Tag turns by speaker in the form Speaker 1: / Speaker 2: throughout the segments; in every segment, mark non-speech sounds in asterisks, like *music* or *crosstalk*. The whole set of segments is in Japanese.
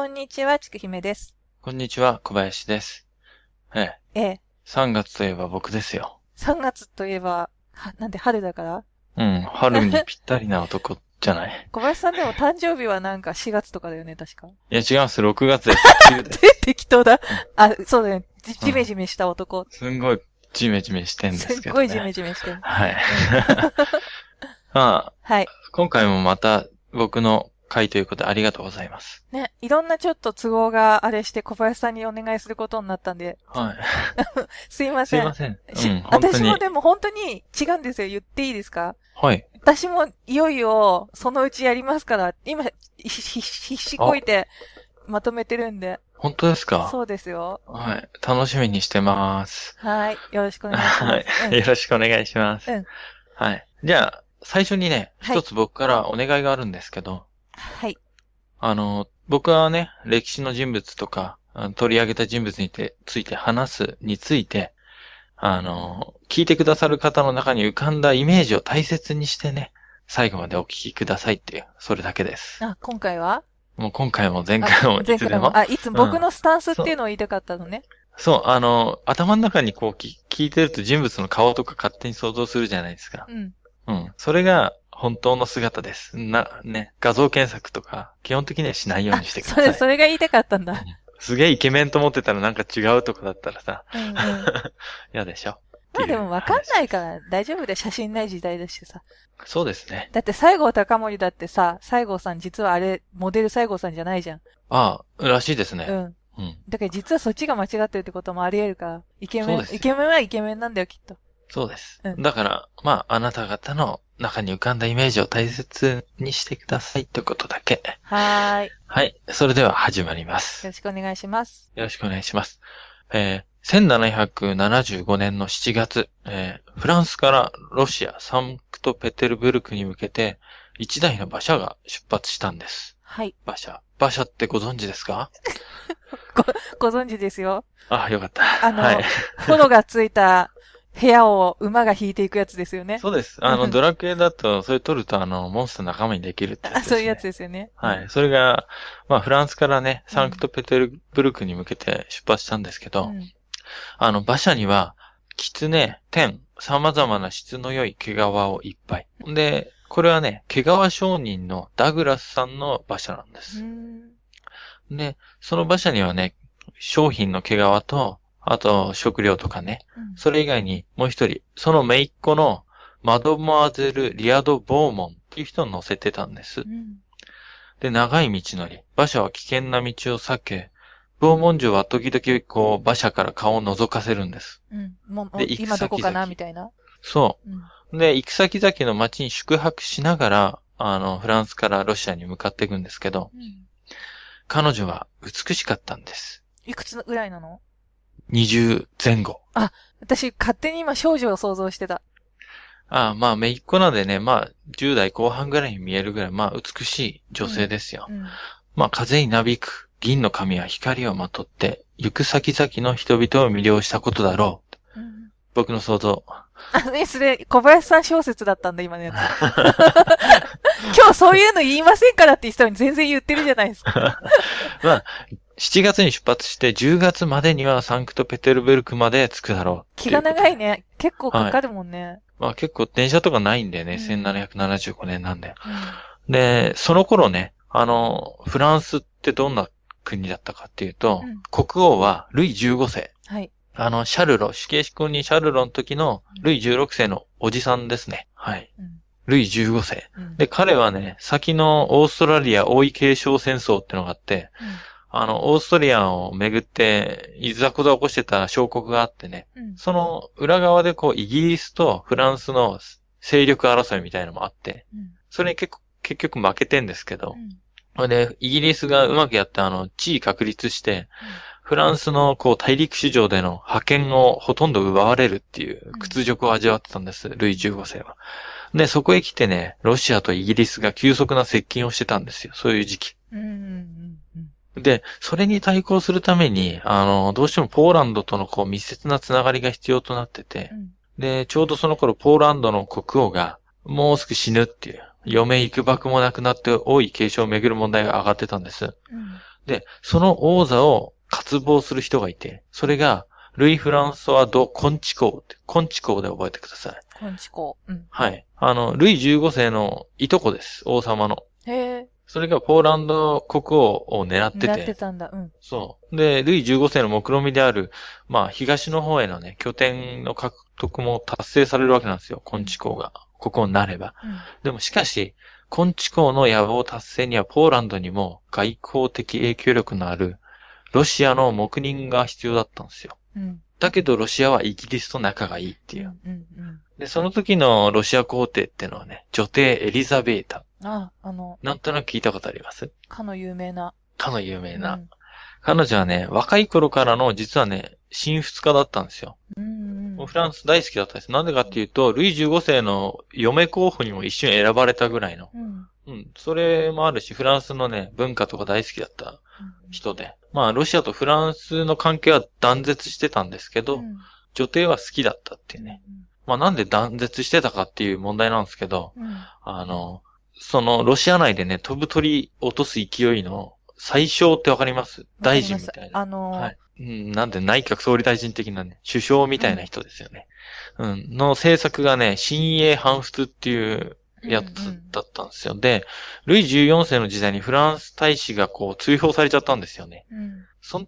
Speaker 1: こんにちは、ちくひめです。
Speaker 2: こんにちは、小林です。ええ、
Speaker 1: ええ、
Speaker 2: 3月といえば僕ですよ。
Speaker 1: 3月といえば、はなんで春だから？
Speaker 2: うん、春にぴったりな男じゃない？*laughs*
Speaker 1: 小林さんでも誕生日はなんか4月とかだよね、確か？
Speaker 2: いや、違います、6月です。梅 *laughs* 雨です
Speaker 1: 適当だ。あ、そうだよね。じじめじめした男。
Speaker 2: すんごいジメジメしてんです
Speaker 1: すっ
Speaker 2: けど、ね。
Speaker 1: ごいじめじめしてる。
Speaker 2: はい。*laughs* まあ、
Speaker 1: はい。
Speaker 2: 今回もまた僕の回ということでありがとうございます。
Speaker 1: ね、いろんなちょっと都合があれして小林さんにお願いすることになったんで、
Speaker 2: はい。*laughs*
Speaker 1: すいますせん。
Speaker 2: いません。
Speaker 1: し
Speaker 2: うん、
Speaker 1: 私も
Speaker 2: に。
Speaker 1: でも本当に違うんですよ。言っていいですか？
Speaker 2: はい。
Speaker 1: 私もいよいよそのうちやりますから、今、ひひ必死こいてまとめてるんで。
Speaker 2: 本当ですか？
Speaker 1: そうですよ。
Speaker 2: はい。楽しみにしてます。
Speaker 1: はい。よろしくお願いします。
Speaker 2: はい。
Speaker 1: うん
Speaker 2: よろしくお願いします。
Speaker 1: うん
Speaker 2: はい。じゃあ、最初にね、
Speaker 1: はい
Speaker 2: 一つ僕からお願いがあるんですけど、
Speaker 1: はい。
Speaker 2: あの、僕はね、歴史の人物とか、取り上げた人物にてついて話すについて、あの、聞いてくださる方の中に浮かんだイメージを大切にしてね、最後までお聞きくださいっていう、それだけです。
Speaker 1: あ、今回は？
Speaker 2: もう今回も前回も
Speaker 1: あ
Speaker 2: いつでも？
Speaker 1: あ、いつも僕のスタンスっていうのを言いたかったのね。
Speaker 2: そう、あの、頭の中にこう聞聞いてると人物の顔とか勝手に想像するじゃないですか。
Speaker 1: うん。
Speaker 2: うん。それが本当の姿です。な、ね、画像検索とか、基本的にはしないようにしてくだ *laughs*
Speaker 1: それ、
Speaker 2: さい。
Speaker 1: それが言いたかったんだ。*laughs*
Speaker 2: すげえイケメンと思ってたらなんか違うとかだったらさ、
Speaker 1: うんうん。ま *laughs*
Speaker 2: 嫌でしょ。
Speaker 1: あでもわかんないから大丈夫で写真ない時代だしさ。
Speaker 2: そうですね。
Speaker 1: だって西郷隆盛だってさ、西郷さん実はあれ、モデル西郷さんじゃないじゃん。
Speaker 2: ああ、らしいですね。
Speaker 1: うん。
Speaker 2: うん。
Speaker 1: だから実はそっちが間違ってるってこともあり得るから、イケメン、イケメンはイケメンなんだよ、きっと。
Speaker 2: そうです。
Speaker 1: うん
Speaker 2: だから、まあ、あなた方の中に浮かんだイメージを大切にしてくださいってことだけ。
Speaker 1: はーい。よ
Speaker 2: はい。それでは始まります。
Speaker 1: ろしくお願いします。
Speaker 2: よろしくお願いします。えー、1775年の7月、えーフランスからロシア、サンクトペテルブルクに向けて、一台の馬車が出発したんです。
Speaker 1: はい。
Speaker 2: 馬車。馬車ってご存知ですか？*laughs*
Speaker 1: ご存知ですよ。
Speaker 2: あ、よかった。
Speaker 1: あの
Speaker 2: はい。
Speaker 1: 炎がついた部屋を馬が引いていくやつですよね。
Speaker 2: そうです。あの、
Speaker 1: う *laughs* ん
Speaker 2: ドラクエだと、それ取ると、あの、モンスター仲間にできるってね。
Speaker 1: そういうやつですよね。
Speaker 2: はい。それが、まあ、フランスからね、
Speaker 1: うん
Speaker 2: サンクトペテルブルクに向けて出発したんですけど、
Speaker 1: うん。
Speaker 2: あの、馬車には、狐、天、様々な質の良い毛皮をいっぱい。で、これはね、毛皮商人のダグラスさんの馬車なんで
Speaker 1: う
Speaker 2: す。
Speaker 1: ん。
Speaker 2: で、その馬車にはね、商品の毛皮と、あと食料とかね、
Speaker 1: うん
Speaker 2: それ以外にもう一人、その姪っ子のマドモアゼル・リアド・ボーモンっていう人を乗せてたんです
Speaker 1: う。ん。
Speaker 2: で、長い道のり。馬車は危険な道を避け、ボーモン城は時々こう、馬車から顔を覗かせるんです。
Speaker 1: うん。もう、
Speaker 2: で
Speaker 1: 今どこかな？みたいな？
Speaker 2: そ
Speaker 1: うん。
Speaker 2: う。で、行く先々の町に宿泊しながら、あの、フランスからロシアに向かっていくんですけど、
Speaker 1: うん
Speaker 2: 彼女は美しかったんです。
Speaker 1: いくつぐらいなの？
Speaker 2: 20前後。
Speaker 1: 私、勝手に今少女を想像してた。
Speaker 2: ああ、まあ、姪っ子なんでね、まあ、10代後半ぐらいに見えるぐらい、まあ、美しい女性ですよ。
Speaker 1: うん。
Speaker 2: まあ、風になびく銀の髪は光をまとって、行く先々の人々を魅了したことだろう。
Speaker 1: うん
Speaker 2: 僕の想像。
Speaker 1: あ、ね、それ、小林さん小説だったんだ、今のやつ。*laughs* 今日そういうの言いませんからって言ったのに全然言ってるじゃないですか。*laughs*
Speaker 2: まあ、7月に出発して10月までにはサンクトペテルブルクまで着くだろう。
Speaker 1: 気が長い
Speaker 2: ね。
Speaker 1: ね。結構かかるもんね。
Speaker 2: まあ結構電車とかないんでね、
Speaker 1: うん
Speaker 2: 1775年なんで。
Speaker 1: うん
Speaker 2: で、その頃ね、あの、フランスってどんな国だったかっていうと、
Speaker 1: うん
Speaker 2: 国王はルイ15世。
Speaker 1: はい。
Speaker 2: あの、シャルロ、死刑執行人シャルロの時のルイ16世のおじさんですね。はい。
Speaker 1: うん
Speaker 2: ルイ15世。
Speaker 1: うん
Speaker 2: で、彼はね、先のオーストラリア王位継承戦争ってのがあって、あの、オーストリアをめぐって、いざこざを起こしてた小国があってね、
Speaker 1: うん。
Speaker 2: その裏側でこう、イギリスとフランスの勢力争いみたいなのもあって、
Speaker 1: うん。
Speaker 2: それに結構、結局負けてんですけど
Speaker 1: う、ん。
Speaker 2: で、イギリスがうまくやって、あの、地位確立して、フランスのこう、大陸市場での覇権をほとんど奪われるっていう屈辱を味わってたんです、ルイ15世は。で、そこへ来てね、ロシアとイギリスが急速な接近をしてたんですよ、そういう時期。
Speaker 1: うん
Speaker 2: で、それに対抗するために、あの、どうしてもポーランドとのこう密接なつながりが必要となってて
Speaker 1: う、ん
Speaker 2: で、ちょうどその頃ポーランドの国王が、もうすぐ死ぬっていう、余命いくばくもなくなって王位継承をめぐる問題が上がってたんです。
Speaker 1: うん
Speaker 2: で、その王座を渇望する人がいて、それが、ルイ・フランソワ・ド・コンチコーって、コンチコーで覚えてください。
Speaker 1: コンチコ。うん。
Speaker 2: はい。あの、ルイ15世のいとこです。王様の。
Speaker 1: へえ。
Speaker 2: それがポーランド国王を狙ってて。
Speaker 1: 狙ってたんだ。うん。
Speaker 2: そう。で、ルイ15世の目論見である、まあ、東の方へのね、拠点の獲得も達成されるわけなんですよ。コンチ公が。ここになれば。
Speaker 1: うん。
Speaker 2: でもしかし、コンチ公の野望達成にはポーランドにも外交的影響力のあるロシアの黙認が必要だったんですよ。
Speaker 1: うん。
Speaker 2: だけどロシアはイギリスと仲がいいっていう。
Speaker 1: うん。うん。
Speaker 2: で、その時のロシア皇帝ってのはね、女帝エリザベータ。
Speaker 1: あ、あの、
Speaker 2: なんとなく聞いたことあります？
Speaker 1: かの有名な。
Speaker 2: かの有名な。
Speaker 1: うん
Speaker 2: 彼女はね、若い頃からの実はね、神仏家だったんですよ。
Speaker 1: うんうん。
Speaker 2: フランス大好きだったんです。なんでかっていうと、ルイ15世の嫁候補にも一瞬選ばれたぐらいの。
Speaker 1: うん。
Speaker 2: うん。それもあるし、フランスのね、文化とか大好きだった人で。まあ、ロシアとフランスの関係は断絶してたんですけど、
Speaker 1: うん
Speaker 2: 女帝は好きだったっていうね。まあ、なんで断絶してたかっていう問題なんですけど、
Speaker 1: うん。
Speaker 2: あの、その、ロシア内でね、飛ぶ鳥落とす勢いの最小ってわかります？大臣みたいな。
Speaker 1: あのー
Speaker 2: はい。うん、なんで内閣総理大臣的なね、首相みたいな人ですよね。うん、の政策がね、親衛反仏っていうやつだったんですよ。で、ルイ14世の時代にフランス大使がこう追放されちゃったんですよね。
Speaker 1: うん。
Speaker 2: その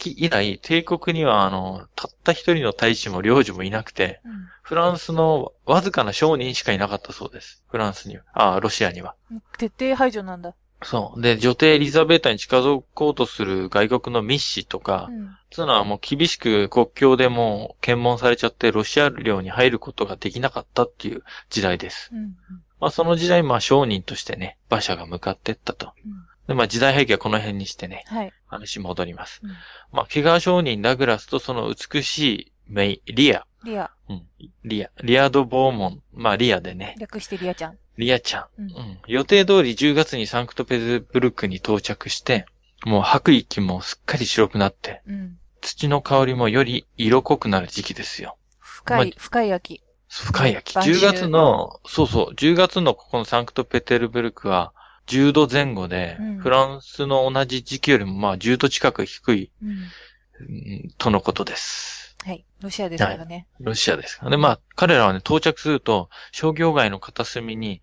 Speaker 2: 時以来、帝国にはあの、たった一人の大使も領事もいなくて、
Speaker 1: うん
Speaker 2: フランスのわずかな商人しかいなかったそうです。フランスには。ああ、ロシアには。
Speaker 1: うん。徹底排除なんだ。
Speaker 2: そう。で、女帝エリザベータに近づこうとする外国の密使とか、
Speaker 1: うん。
Speaker 2: そういうのはもう厳しく国境でもう検問されちゃってロシア領に入ることができなかったっていう時代です。
Speaker 1: うん。
Speaker 2: まあその時代、まあ商人としてね、馬車が向かってったと。
Speaker 1: うん。
Speaker 2: で、まあ時代背景はこの辺にしてね、
Speaker 1: はい。
Speaker 2: 話戻ります。
Speaker 1: うん
Speaker 2: まあ毛皮商人ダグラスとその美しいメイ、リア。
Speaker 1: リア。
Speaker 2: うん。リア。リアド・ボーモン。まあリアでね。
Speaker 1: 略してリアちゃん。
Speaker 2: リアちゃん。
Speaker 1: うん
Speaker 2: うん。予定通り10月にサンクトペテルブルクに到着して、もう吐く息もすっかり白くなって、
Speaker 1: うん。
Speaker 2: 土の香りもより色濃くなる時期ですよ。
Speaker 1: 深い、深い秋。
Speaker 2: 深い秋10月の、そうそう、10月のここのサンクトペテルブルクは10度前後で、
Speaker 1: うん
Speaker 2: フランスの同じ時期よりもまあ10度近く低い、
Speaker 1: うん。
Speaker 2: うんとのことです。
Speaker 1: はい。ロシアですからね。
Speaker 2: ロシアですからね。まあ、彼らはね、到着すると、商業街の片隅に、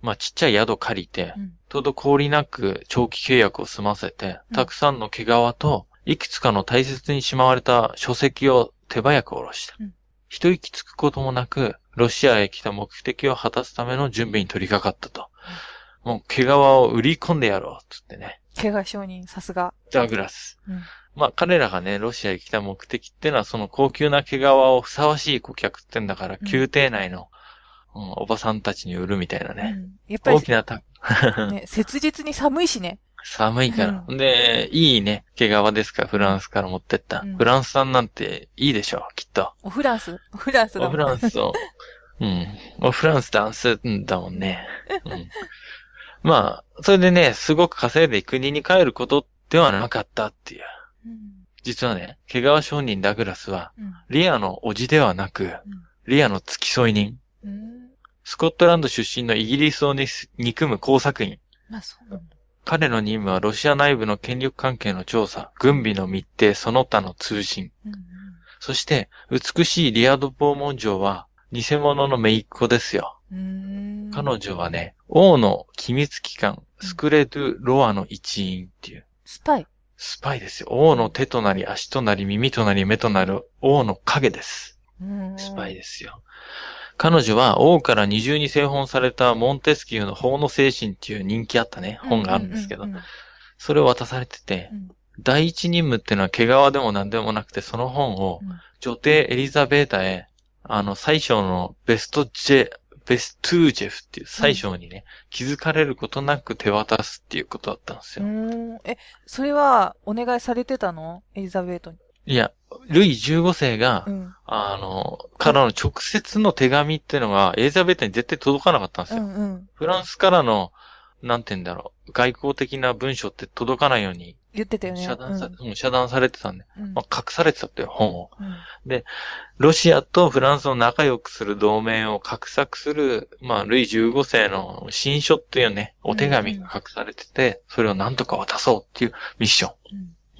Speaker 2: まあ、ちっちゃい宿借りて
Speaker 1: う、ん。
Speaker 2: 滞りなく長期契約を済ませて、
Speaker 1: うん
Speaker 2: たくさんの毛皮と、いくつかの大切にしまわれた書籍を手早く下ろした。
Speaker 1: うん
Speaker 2: 一息つくこともなく、ロシアへ来た目的を果たすための準備に取り掛かったと。もう毛皮を売り込んでやろう、つってね。
Speaker 1: 怪我承認、さすが。
Speaker 2: ダグラス。
Speaker 1: うん。
Speaker 2: まあ彼らがね、ロシアへ来た目的ってのはその高級な毛皮をふさわしい顧客ってんだから、
Speaker 1: うん
Speaker 2: 宮廷内の、うんおばさんたちに売るみたいなね。
Speaker 1: うん。やっぱり、
Speaker 2: 大きなた、*laughs*
Speaker 1: ね、切実に寒いしね。
Speaker 2: 寒いから。で、いいね、毛皮ですから、フランスから持ってった。
Speaker 1: うん
Speaker 2: フランス産なんていいでしょう、きっと。
Speaker 1: おフランス？おフランスだもん。
Speaker 2: おフランスを。うん。おフランスダンスんだもんね。*laughs* うん。まあ、それでね、すごく稼いで国に帰ることではなかったっていう。
Speaker 1: うん。
Speaker 2: 実はね、毛皮商人ダグラスは、
Speaker 1: うん。
Speaker 2: リアの叔父ではなく、リアの付き添い人。
Speaker 1: うん。
Speaker 2: スコットランド出身のイギリスをに憎む工作員。
Speaker 1: まあ、そうなんだ。
Speaker 2: 彼の任務はロシア内部の権力関係の調査、軍備の密偵、その他の通信。
Speaker 1: うん。
Speaker 2: そして、美しいリア・ド・ボーモン嬢は、偽物の姪っ子ですよ。
Speaker 1: うん。
Speaker 2: 彼女はね、王の機密機関、 Secret du Roi の一員っていう、
Speaker 1: スパイ。
Speaker 2: スパイですよ。王の手となり、足となり、耳となり、目となる王の影です。
Speaker 1: うん。
Speaker 2: スパイですよ。彼女は王から二重に製本されたモンテスキューの法の精神っていう人気あったね、本があるんですけど
Speaker 1: う、ん。
Speaker 2: それを渡されてて
Speaker 1: う、ん
Speaker 2: 第一任務っていうのは毛皮でも何でもなくて、その本を
Speaker 1: うん
Speaker 2: 女帝エリザベータへ、あの、最小のベストジェ、ベストゥージェフっていう最小にね、気づかれることなく手渡すっていうことだったんです
Speaker 1: う
Speaker 2: よ。
Speaker 1: ん。え、それは、お願いされてたの？エリザベートに。
Speaker 2: いや、ルイ15世が、
Speaker 1: うん。
Speaker 2: あの、からの直接の手紙っていうのがエリザベータに絶対届かなかったんですよ。
Speaker 1: うんうん。
Speaker 2: フランスからの、なんて言うんだろう、外交的な文書って届かないように
Speaker 1: 言ってたよね。
Speaker 2: 遮断さ、うん、遮断されてたんで、
Speaker 1: うん。
Speaker 2: まあ、隠されてたってよ、本を。
Speaker 1: うん
Speaker 2: ロシアとフランスを仲良くする同盟を画策する、まあ、ルイ15世の新書っていうね、お手紙が隠されてて、それをなんとか渡そうっていうミッション。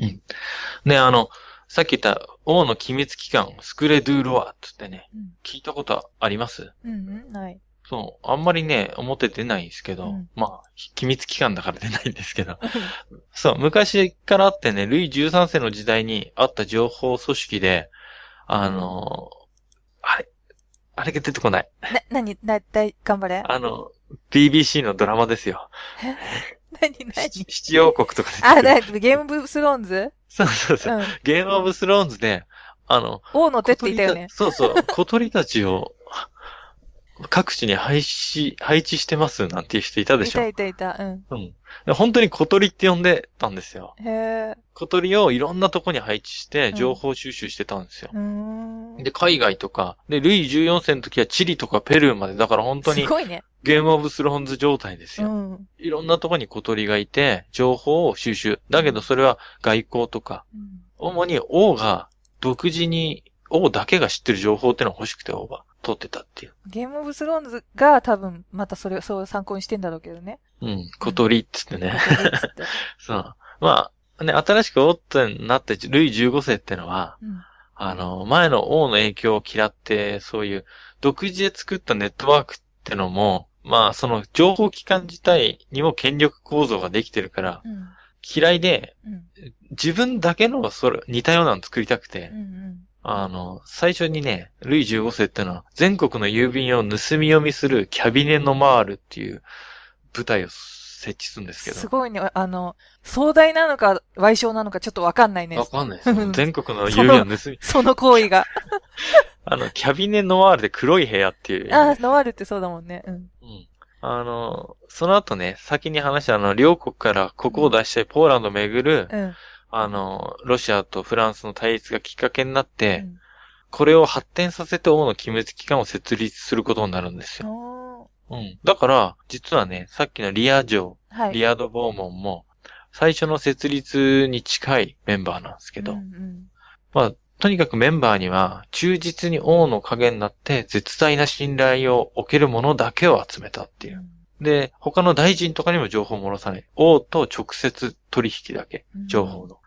Speaker 1: うん
Speaker 2: で、あの、さっき言った王の機密機関、スクレドゥーロワってってね、
Speaker 1: うん
Speaker 2: 聞いたことあります？
Speaker 1: うんうん。ない。
Speaker 2: そう、あんまりね、表出ないんですけど、
Speaker 1: うん
Speaker 2: まあ、機密機関だから出ないんですけど、*laughs* そう、昔からあってね、ルイ13世の時代にあった情報組織で、あのあれ、あれが出てこない。
Speaker 1: な、なに、だいたい、頑張れ。
Speaker 2: あの、BBC のドラマですよ。
Speaker 1: なになに
Speaker 2: 七七王国とかで。
Speaker 1: あ、だいゲームオブスローンズ？
Speaker 2: そうそうそう。
Speaker 1: うん。
Speaker 2: ゲームオブスローンズで、あの、
Speaker 1: 王の手って言ったよね。
Speaker 2: そうそう。小鳥たちを各地に配置、配置してますなんていう人いたで
Speaker 1: い
Speaker 2: しょ
Speaker 1: たいたいた。うん。
Speaker 2: うん。本当に小鳥って呼んでたんですよ。
Speaker 1: へえ。
Speaker 2: 小鳥をいろんなとこに配置して
Speaker 1: うん
Speaker 2: 情報収集してたんですよ。
Speaker 1: うーん。
Speaker 2: で、海外とか、で、ルイ14世の時はチリとかペルーまで、だから本当に
Speaker 1: すごいね。
Speaker 2: ゲームオブスローンズ状態ですよ。
Speaker 1: うん。
Speaker 2: いろんなとこに小鳥がいて、情報を収集。だけどそれは外交とか、
Speaker 1: うん
Speaker 2: 主に王が独自に、王だけが知ってる情報ってのが欲しくて王が取ってたっていう。
Speaker 1: ゲームオブスローンズが多分、またそれを、そう参考にしてんだろうけどね。
Speaker 2: うん、小鳥っつってね。*laughs* そう。まあ、ね、新しく王ってなって、ルイ15世ってのは、
Speaker 1: うん。
Speaker 2: あの、前の王の影響を嫌って、そういう独自で作ったネットワークってのも、まあ、その情報機関自体にも権力構造ができてるから、
Speaker 1: うん。
Speaker 2: 嫌いで、
Speaker 1: うん。
Speaker 2: 自分だけのそれ、似たようなの作りたくて、
Speaker 1: うん。うん。
Speaker 2: あの、最初にね、ルイ15世ってのは、全国の郵便を盗み読みするキャビネノマールっていう部隊を設置するんですけど。
Speaker 1: すごいね。あの、壮大なのか、賠償なのかちょっとわかんないね
Speaker 2: わ。かんないです全国の郵便を盗み、
Speaker 1: その行為が。*laughs*
Speaker 2: あの、キャビネノワールで黒い部屋っていう。
Speaker 1: あ、ノワールってそうだもんね。うん。
Speaker 2: うん。あの、その後ね、先に話したあの、両国から国を出したいポーランドをめぐる、
Speaker 1: うん。
Speaker 2: あの、ロシアとフランスの対立がきっかけになって、
Speaker 1: うん
Speaker 2: これを発展させて王の機密機関を設立することになるんですよ。うん。だから、実はね、さっきのリア城、
Speaker 1: はい。
Speaker 2: リアド・ボーモンも、最初の設立に近いメンバーなんですけど、
Speaker 1: うんうん
Speaker 2: まあ、とにかくメンバーには、忠実に王の影になって、絶大な信頼を置けるものだけを集めたっていう。で、他の大臣とかにも情報を漏らさない。王と直接取引だけ、
Speaker 1: うん
Speaker 2: 情報の。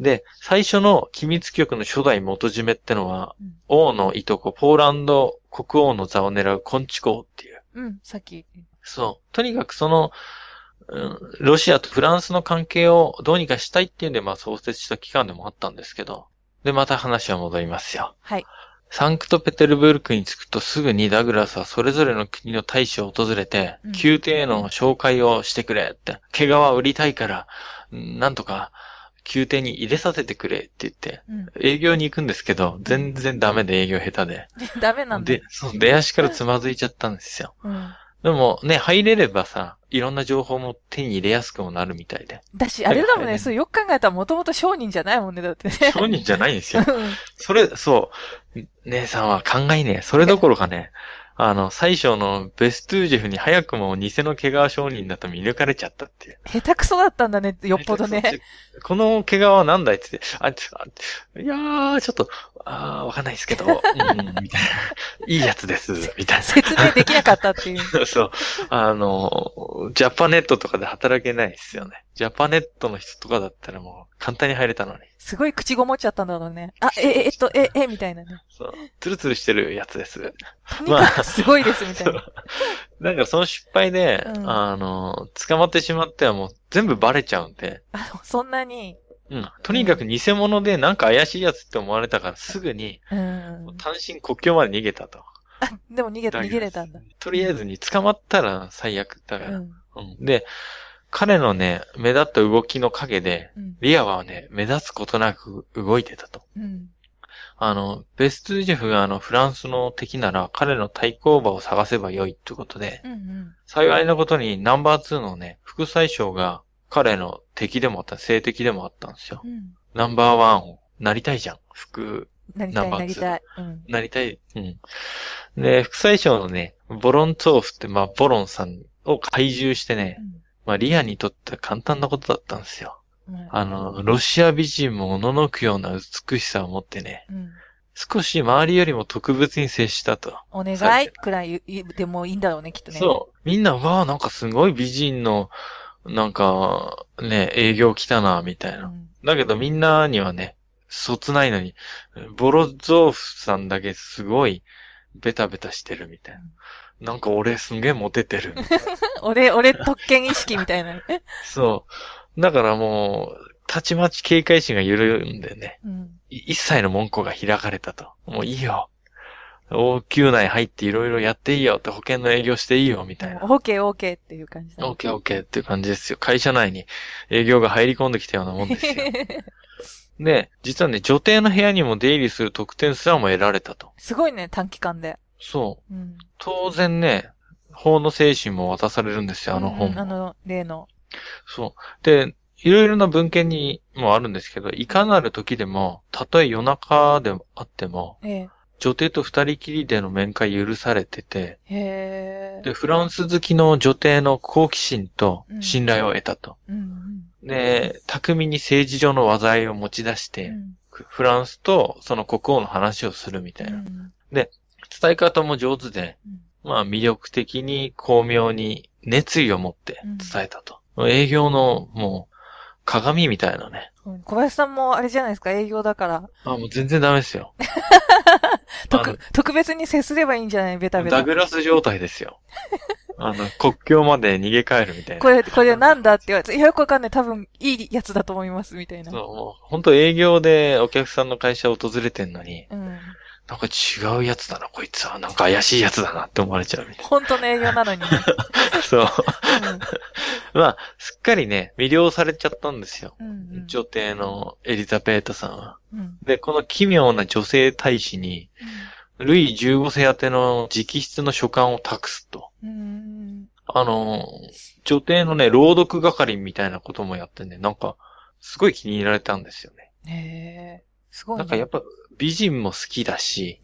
Speaker 2: で、最初の機密局の初代元締めってのは、
Speaker 1: うん
Speaker 2: 王のいとこ、ポーランド国王の座を狙うコンチ公っていう。
Speaker 1: うん、さっき。
Speaker 2: そう。とにかくその、うんロシアとフランスの関係をどうにかしたいっていうんで、まあ創設した機関でもあったんですけど。で、また話は戻りますよ。
Speaker 1: はい。
Speaker 2: サンクトペテルブルクに着くとすぐにダグラスはそれぞれの国の大使を訪れて
Speaker 1: うん、
Speaker 2: 宮廷への紹介をしてくれって、毛皮を売りたいから、うんなんとか宮廷に入れさせてくれって言って、
Speaker 1: うん。
Speaker 2: 営業に行くんですけど、全然ダメで営業下手で。*laughs*
Speaker 1: ダメなんだ。
Speaker 2: で、そう、出足からつまずいちゃったんですよ。
Speaker 1: うん。
Speaker 2: でもね、入れればさ、いろんな情報も手に入れやすくもなるみたいで。
Speaker 1: だし、あれだもんね、
Speaker 2: はい
Speaker 1: そうよく考えたらもともと商人じゃないもんね、だってね。
Speaker 2: 商人じゃないんですよ。
Speaker 1: うん
Speaker 2: それ、そう。姉さんは考えねえ。それどころかね、あの、最初のベストゥージェフに早くも偽の毛皮商人だと見抜かれちゃったっていう。
Speaker 1: 下手くそだったんだね、よっぽどね。。
Speaker 2: この毛皮は何だいって言って、あ、いやー、ちょっと、あー、わかんないですけど、うん、みたいな。いいやつです、みたい
Speaker 1: 説明できなかったっていう。
Speaker 2: な。*laughs* そう。あの、ジャパネットとかで働けないですよね。ジャパネットの人とかだったらもう簡単に入れたのに。
Speaker 1: すごい口ごもっちゃったんだろうね。あ、え、え、えっと、え、え、みたいなね。
Speaker 2: そう。ツルツルしてるやつです。
Speaker 1: とにかくすごいです、みたいな。
Speaker 2: なんかその失敗で、
Speaker 1: うん
Speaker 2: あの、捕まってしまってはもう全部バレちゃうんで、
Speaker 1: あの、そんなに、
Speaker 2: うん。とにかく偽物でなんか怪しいやつって思われたからすぐに
Speaker 1: うん。
Speaker 2: 単身国境まで逃げたと。
Speaker 1: あ、でも逃げ、逃げれたんだ。
Speaker 2: とりあえずに捕まったら最悪だから。
Speaker 1: うん。
Speaker 2: うんで、彼のね、目立った動きの陰で、
Speaker 1: うん。
Speaker 2: リアはね、目立つことなく動いてたと。
Speaker 1: うん。
Speaker 2: あの、ベストジェフがあの、フランスの敵なら彼の対抗馬を探せばよいってことで、
Speaker 1: うん。うん。
Speaker 2: 幸いなことにナンバー2のね、副宰相が彼の敵でもあった、性敵でもあったんですよ。
Speaker 1: うん。
Speaker 2: ナンバーワンをなりたいじゃん。副、ナンバー
Speaker 1: なりたい。うん。
Speaker 2: なりたい。うん。で、副宰相のね、ボロンツォーフって、まあ、ボロンさんを怪獣してね、まあ、リアにとっては簡単なことだったんですよ。
Speaker 1: うん
Speaker 2: あの、ロシア美人もおののくような美しさを持ってね、
Speaker 1: うん。
Speaker 2: 少し周りよりも特別に接したと。
Speaker 1: お願いくらい言でもいいんだろうね、きっとね。
Speaker 2: そう。みんな、わあ、なんかすごい美人の、なんか、ね、営業来たな、みたいな。
Speaker 1: ん。
Speaker 2: だけどみんなにはね、卒ないのに、ボロゾーフさんだけすごい、ベタベタしてるみたいな。なんか俺すんげえモテてる。*laughs*
Speaker 1: 俺、俺特権意識みたいなね。
Speaker 2: そう。だからもう、たちまち警戒心が緩んでね、
Speaker 1: うん。
Speaker 2: い一切の門戸が開かれたと。もういいよ。王宮内入っていろいろやっていいよって保険の営業していいよみたいな。
Speaker 1: オーケーオーケーっていう感じだ。
Speaker 2: オッケーオッケーっていう感じですよ。会社内に営業が入り込んできたようなもんですよ。*laughs* で、実はね、女帝の部屋にも出入りする特典すらも得られたと。
Speaker 1: すごいね、短期間で。
Speaker 2: そう。
Speaker 1: うん。
Speaker 2: 当然ね、法の精神も渡されるんですよ、あの本も。
Speaker 1: うんあの、例の。
Speaker 2: そう。で、いろいろな文献にもあるんですけど、いかなる時でも、たとえ夜中であっても、
Speaker 1: え
Speaker 2: 女帝と二人きりでの面会許されてて。で、フランス好きの女帝の好奇心と信頼を得たと。
Speaker 1: うん
Speaker 2: で、巧みに政治上の話題を持ち出し
Speaker 1: うん。
Speaker 2: て、
Speaker 1: うん
Speaker 2: フランスとその国王の話をするみたいな。
Speaker 1: うん
Speaker 2: 伝え方も上手で、
Speaker 1: うん
Speaker 2: まあ魅力的に巧妙に熱意を持って伝えたと。営業のもう鏡みたいなね。
Speaker 1: うん小林さんもあれじゃないですか、営業だから。
Speaker 2: あ、もう全然ダメですよ。*laughs* あ
Speaker 1: 特、特別に接すればいいんじゃない？ベタベタ。
Speaker 2: のダグラス状態ですよ。*laughs* あの、国境まで逃げ帰るみたいな。
Speaker 1: これ、これなんだって言われて、いやよくわかんない。多分、いいやつだと思います、みたいな。
Speaker 2: そう、もう本当営業でお客さんの会社を訪れてんのに、
Speaker 1: うん。
Speaker 2: なんか違うやつだな、こいつは。なんか怪しいやつだなって思われちゃうみたい
Speaker 1: 本当の営業なのにね。
Speaker 2: な。*laughs* そう。まあ、すっかりね、魅了されちゃったんですよ。
Speaker 1: うん。うん。
Speaker 2: 女帝のエリザベートさんは。
Speaker 1: うん。
Speaker 2: で、この奇妙な女性大使に、ルイ15世宛ての直筆の書簡を託すと。
Speaker 1: うん。
Speaker 2: あの、女帝のね、朗読係みたいなこともやってね、なんか、すごい気に入られたんですよね。
Speaker 1: へえ。すごいね。
Speaker 2: なんかやっぱ美人も好きだし、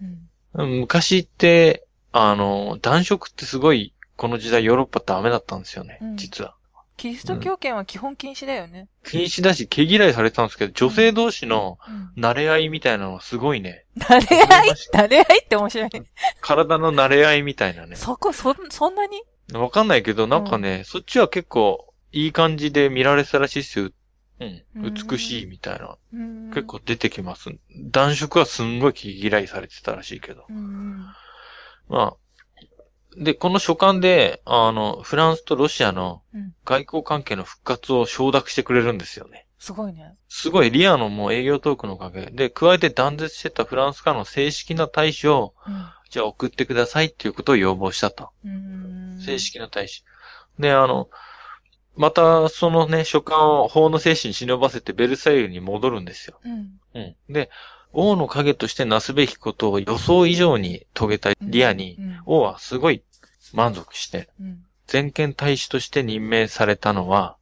Speaker 1: うん。
Speaker 2: 昔って、あの、男色ってすごい、この時代ヨーロッパってダメだったんですよね、
Speaker 1: うん
Speaker 2: 実は。
Speaker 1: キリスト教圏は基本禁止だよね。
Speaker 2: 禁止だし、毛嫌いされてたんですけど、女性同士の
Speaker 1: うん。
Speaker 2: 慣れ合いみたいなのはすごいね。
Speaker 1: 慣れ合い？慣れ合いって面白いね。
Speaker 2: 体の慣れ合いみたいなね。
Speaker 1: そこ、そ、そんなに？
Speaker 2: わかんないけど、なんかね、そっちは結構、いい感じで見られてたらしいっすよ。うん
Speaker 1: うん。
Speaker 2: 美しいみたいな。
Speaker 1: うん。
Speaker 2: 結構出てきます。男色はすんごい毛嫌いされてたらしいけど。
Speaker 1: うん。
Speaker 2: まあ。で、この書簡で、あの、フランスとロシアの
Speaker 1: うん。
Speaker 2: 外交関係の復活を承諾してくれるんですよね。
Speaker 1: すごいね。
Speaker 2: すごいリアのもう営業トークのおかげで、加えて断絶してたフランスからの正式な大使を、じゃあ送ってくださいっていうことを要望したと。
Speaker 1: うん。うん。
Speaker 2: 正。式な大使。で、あの、また、そのね、書簡を法の精神に忍ばせてベルサイユに戻るんですよ。
Speaker 1: うん。
Speaker 2: うん。で、王の影としてなすべきことを予想以上に遂げたリアに、
Speaker 1: うん。
Speaker 2: 王はすごい満足して、
Speaker 1: うん。
Speaker 2: 全権大使として任命されたのは、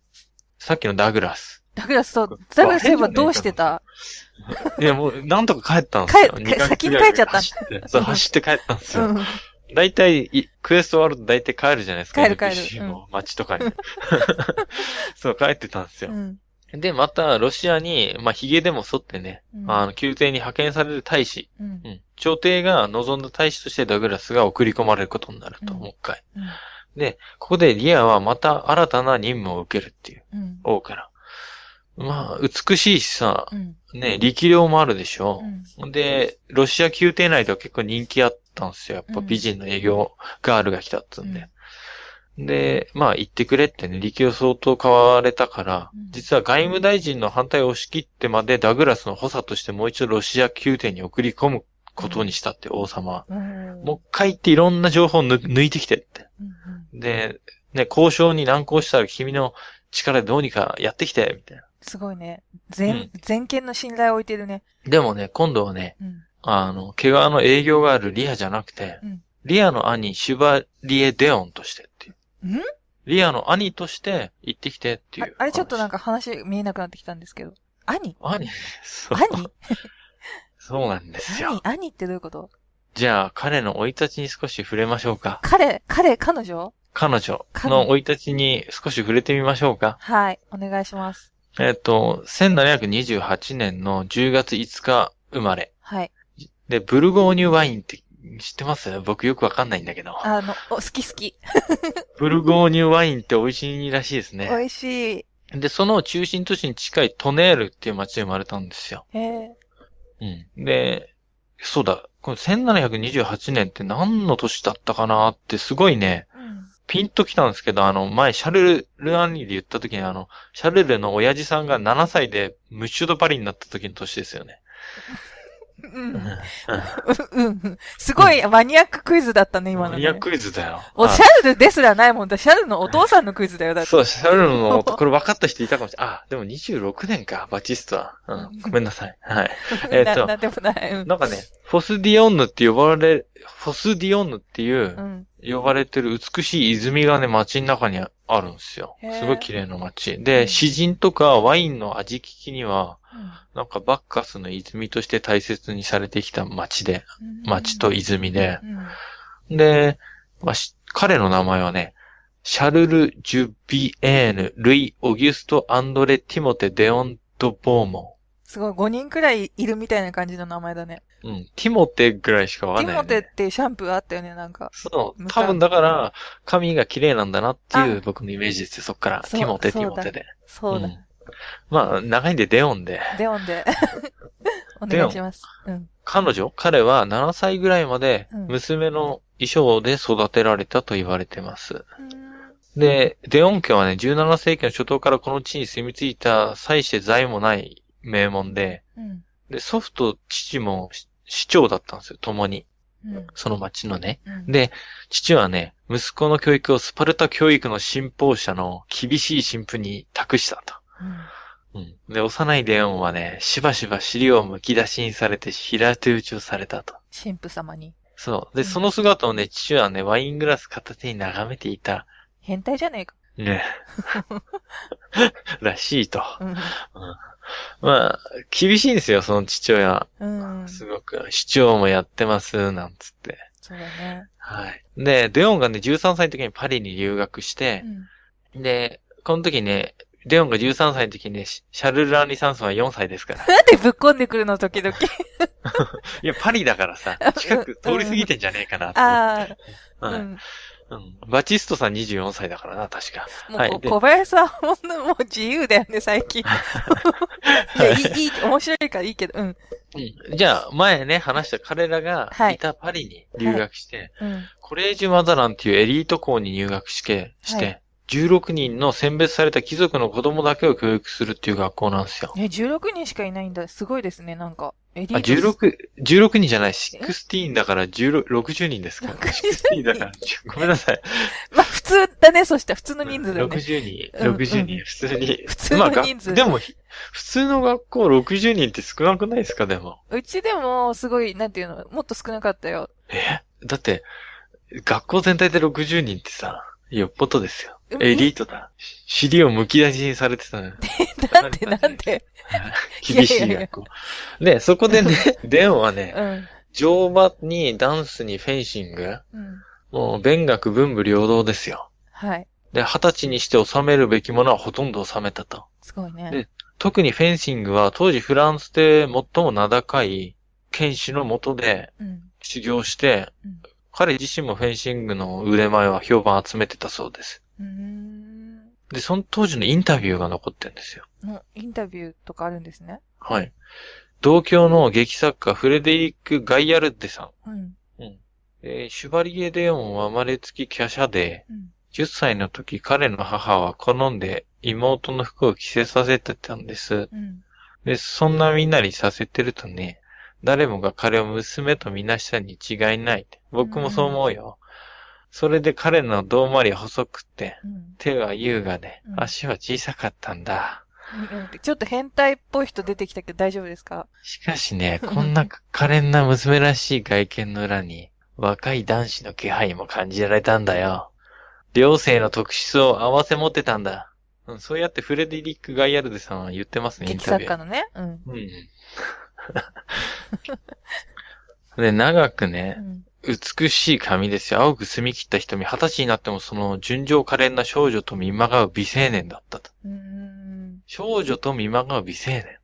Speaker 2: さっきのダグラス。
Speaker 1: ダグラスと、ダグラスそういえばどうしてた？
Speaker 2: いや、もう、なんとか帰ったんですよ。
Speaker 1: 帰先に帰っちゃった
Speaker 2: 走って帰ったんですよ。
Speaker 1: うん。
Speaker 2: 大体、いクエスト終わると大体帰るじゃないですか。
Speaker 1: 帰る帰る
Speaker 2: NPC も街とかに。*laughs* そう、帰ってたんですよ。
Speaker 1: うん。
Speaker 2: で、また、ロシアに、まあ、髭でも剃ってね、
Speaker 1: うん
Speaker 2: あの、宮廷に派遣される大使、
Speaker 1: うん
Speaker 2: う。ん。朝廷が望んだ大使としてダグラスが送り込まれることになると、
Speaker 1: うん
Speaker 2: もう一回。
Speaker 1: うん
Speaker 2: で、ここでリアはまた新たな任務を受けるっていう、
Speaker 1: うん。
Speaker 2: 王から。まあ、美しいしさ、
Speaker 1: うん。
Speaker 2: ね、力量もあるでしょ
Speaker 1: う。ん。
Speaker 2: で、ロシア宮廷内では結構人気あったんですよ。やっぱ美人の営業ガールが来たっつうんで。で、まあ言ってくれってね、力を相当買われたから、
Speaker 1: うん
Speaker 2: 実は外務大臣の反対を押し切ってまでダグラスの補佐としてもう一度ロシア宮廷に送り込むことにしたって王様は。
Speaker 1: うん。
Speaker 2: もう一回行っていろんな情報を抜抜いてきてって。
Speaker 1: うん。
Speaker 2: で、ね、交渉に難航したら君の力でどうにかやってきて、みたいな。
Speaker 1: すごいね。
Speaker 2: う
Speaker 1: 全
Speaker 2: ん、
Speaker 1: 全権の信頼を置いてるね。
Speaker 2: でもね、今度はね、
Speaker 1: うん。
Speaker 2: あの、毛皮の営業があるリアじゃなくて、
Speaker 1: うん
Speaker 2: リアの兄、シュバリエ・デオンとしてっていう。
Speaker 1: ん？
Speaker 2: リアの兄として行ってきてっていう
Speaker 1: ああれちょっとなん
Speaker 2: か。
Speaker 1: か話見えなくなってきたんですけど。兄？
Speaker 2: 兄？そう。
Speaker 1: 兄？*laughs*
Speaker 2: そうなんですよ
Speaker 1: 兄。兄ってどういうこと？
Speaker 2: じゃあ、彼の生い立ちに少し触れましょうか。
Speaker 1: 彼、彼、彼女？
Speaker 2: 彼女の生い立ちに少し触れてみましょうか。
Speaker 1: はい。お願いします。
Speaker 2: えっ、と、1728年の10月5日生まれ。
Speaker 1: はい。
Speaker 2: で、ブルゴーニュワインって知ってます？僕よくわかんないんだけど。
Speaker 1: あの、お、好き好き。*laughs*
Speaker 2: ブルゴーニュワインって美味しいらしいですね。
Speaker 1: 美味しい。
Speaker 2: で、その中心都市に近いトネールっていう町で生まれたんですよ。
Speaker 1: へえ。
Speaker 2: うん。で、そうだ、この1728年って何の年だったかなってすごいね、
Speaker 1: うん。
Speaker 2: ピンときたんですけど、あの、前、シャルル・アンリーで言った時に、あの、シャルルの親父さんが7歳でムッシュドパリになった時の年ですよね。*laughs*
Speaker 1: うん。うん。すごいマニアッククイズだったね、今の、ね。
Speaker 2: いや、クイズだよ。
Speaker 1: お、
Speaker 2: あ
Speaker 1: シャルルですらないもんだ。シャルルのお父さんのクイズだよ、だって。
Speaker 2: そう、シャルルの、これ分かった人いたかもしれない。あ、でも26年か、バチストは。うん、ごめんなさい。はい。*laughs* えっと
Speaker 1: な、なんでもない。うん。
Speaker 2: なんかね、フォスディオンヌって呼ばれ、フォスディオンヌっていう
Speaker 1: う、ん。
Speaker 2: 呼ばれてる美しい泉がね、街の中にあるんですよ。すごい綺麗な街。
Speaker 1: う
Speaker 2: で、
Speaker 1: ん
Speaker 2: 詩人とかワインの味聞きには、
Speaker 1: うん
Speaker 2: なんかバッカスの泉として大切にされてきた街で、街と泉で
Speaker 1: う、ん。
Speaker 2: で、まあ、し彼の名前はね、シャルル・ジュビエーヌ、ルイ・オギュスト・アンドレ・ティモテ・デオント・ボーモ
Speaker 1: すごい、5人くらいいるみたいな感じの名前だね。
Speaker 2: ン。うん、ティモテぐらいしかわかんない、ね。
Speaker 1: ティモテってシャンプーあったよね、なんか。
Speaker 2: そう。
Speaker 1: 昔
Speaker 2: 多分だから、髪が綺麗なんだなっていう
Speaker 1: あ
Speaker 2: 僕のイメージですよ、そっから。ティモテ、ティモテで。
Speaker 1: そうだ。
Speaker 2: んまあ、長いんでデオンで。
Speaker 1: デオンで。*laughs* お願いします。うん。
Speaker 2: 彼女？彼は7歳ぐらいまで
Speaker 1: うん
Speaker 2: 娘の衣装で育てられたと言われてます。
Speaker 1: うん
Speaker 2: で、デオン家はね、17世紀の初頭からこの地に住み着いた際して財もない名門で、
Speaker 1: うん。
Speaker 2: で、祖父と父もし市長だったんですよ、共に。
Speaker 1: うん。
Speaker 2: その町のね。
Speaker 1: うん。
Speaker 2: で、父はね、息子の教育をスパルタ教育の信奉者の厳しい神父に託したと。
Speaker 1: うん
Speaker 2: うん。で、幼いレオンはね、しばしば尻を剥き出しにされて平手打ちをされたと。
Speaker 1: 神父様に。
Speaker 2: そう。で、
Speaker 1: うん
Speaker 2: その姿をね、父はね、ワイングラス片手に眺めていた。
Speaker 1: 変態じゃねえか。
Speaker 2: ね。*laughs* らしいと。
Speaker 1: うん。
Speaker 2: まあ、厳しいんですよ、その父親。
Speaker 1: うん。
Speaker 2: すごく。市長もやってます、なんつって。
Speaker 1: そうだね。
Speaker 2: はい。で、デオンがね、13歳の時にパリに留学して
Speaker 1: う、ん。
Speaker 2: で、この時ね、デオンが13歳の時にね、シシャルル・ランリサンスは4歳ですから。
Speaker 1: なんでぶっこんでくるの、時々。*laughs*
Speaker 2: いや、パリだからさ、近く通り過ぎてんじゃねえかなって。
Speaker 1: ああ、
Speaker 2: はい
Speaker 1: うん。
Speaker 2: うん。バチストさん24歳だからな、確か。
Speaker 1: もう、小林さん、ほんともう自由だよね、最近。*laughs* いや、いい、いい、面白いからいいけど、うん。
Speaker 2: うん。じゃあ、前ね、話した彼らが
Speaker 1: はい
Speaker 2: いたパリに留学して、
Speaker 1: うん。
Speaker 2: コレージュマザランっていうエリート校に入学して、して、
Speaker 1: はい
Speaker 2: 16人の選別された貴族の子供だけを教育するっていう学校なんですよ。
Speaker 1: え、16人しかいないんだ。すごいですね、なんか。エリ
Speaker 2: あ、
Speaker 1: ート。
Speaker 2: 16、16人じゃない、16だから16 60人ですから。
Speaker 1: 60
Speaker 2: 16だから、*laughs* ごめんなさい。*laughs*
Speaker 1: まあ、普通だね、そしたら普通の人数だよね。
Speaker 2: 60人、
Speaker 1: うん
Speaker 2: 60
Speaker 1: うん
Speaker 2: 人、普通に。
Speaker 1: 普通の人数
Speaker 2: まあがでも、ひ普通の学校60人って少なくないですか、でも。
Speaker 1: うちでも、すごい、なんていうの、もっと少なかったよ。
Speaker 2: え？だって、学校全体で60人ってさ、よっぽどですよ。
Speaker 1: うん
Speaker 2: エリートだ。尻を剥き出しにされてたの。*laughs*
Speaker 1: なんで、*laughs* なんで？*laughs*
Speaker 2: 厳しい学校。で、そこでね、デオンはね、
Speaker 1: うん。
Speaker 2: 乗馬にダンスにフェンシング、
Speaker 1: うん。
Speaker 2: もう勉学文武両道ですよ。
Speaker 1: はい。
Speaker 2: で、二十歳にして収めるべきものはほとんど収めたと。
Speaker 1: すごいね
Speaker 2: で。特にフェンシングは当時フランスで最も名高い剣士のもとで
Speaker 1: うん。
Speaker 2: 修行して、
Speaker 1: うん
Speaker 2: 彼自身もフェンシングの腕前は評判集めてたそうです。
Speaker 1: うーん。
Speaker 2: で、その当時のインタビューが残ってるんですよ。
Speaker 1: のインタビューとかあるんですね。
Speaker 2: はい。同郷の劇作家フレデリック・ガイアルッデさん。
Speaker 1: うん。
Speaker 2: えーシュバリエ・デオンは生まれつき華奢で、
Speaker 1: うん。
Speaker 2: 10歳の時彼の母は好んで妹の服を着せさせてたんです。
Speaker 1: うん。
Speaker 2: で、そんなみんなにさせてるとね、誰もが彼を娘とみなしたに違いないって。僕もそう思うよ。それで彼の胴回りは細くって、
Speaker 1: うん。
Speaker 2: 手は優雅で
Speaker 1: う、ん
Speaker 2: 足は小さかったんだ。
Speaker 1: うんちょっと変態っぽい人出てきたけど大丈夫ですか？
Speaker 2: しかしね、こんな可憐な娘らしい外見の裏に、若い男子の気配も感じられたんだよ。両性の特質を合わせ持ってたんだ。うん、そうやってフレデリック・ガイアルデさんは言ってますね、イン
Speaker 1: 劇
Speaker 2: タビュー。
Speaker 1: 作家のね？うん。
Speaker 2: うん。*laughs* で、長く
Speaker 1: う
Speaker 2: ね、
Speaker 1: ん。
Speaker 2: 美しい髪ですよ。青く澄み切った瞳。二十歳になってもその純情可憐な少女と見まがう美青年だったと。少女と見まがう美青年。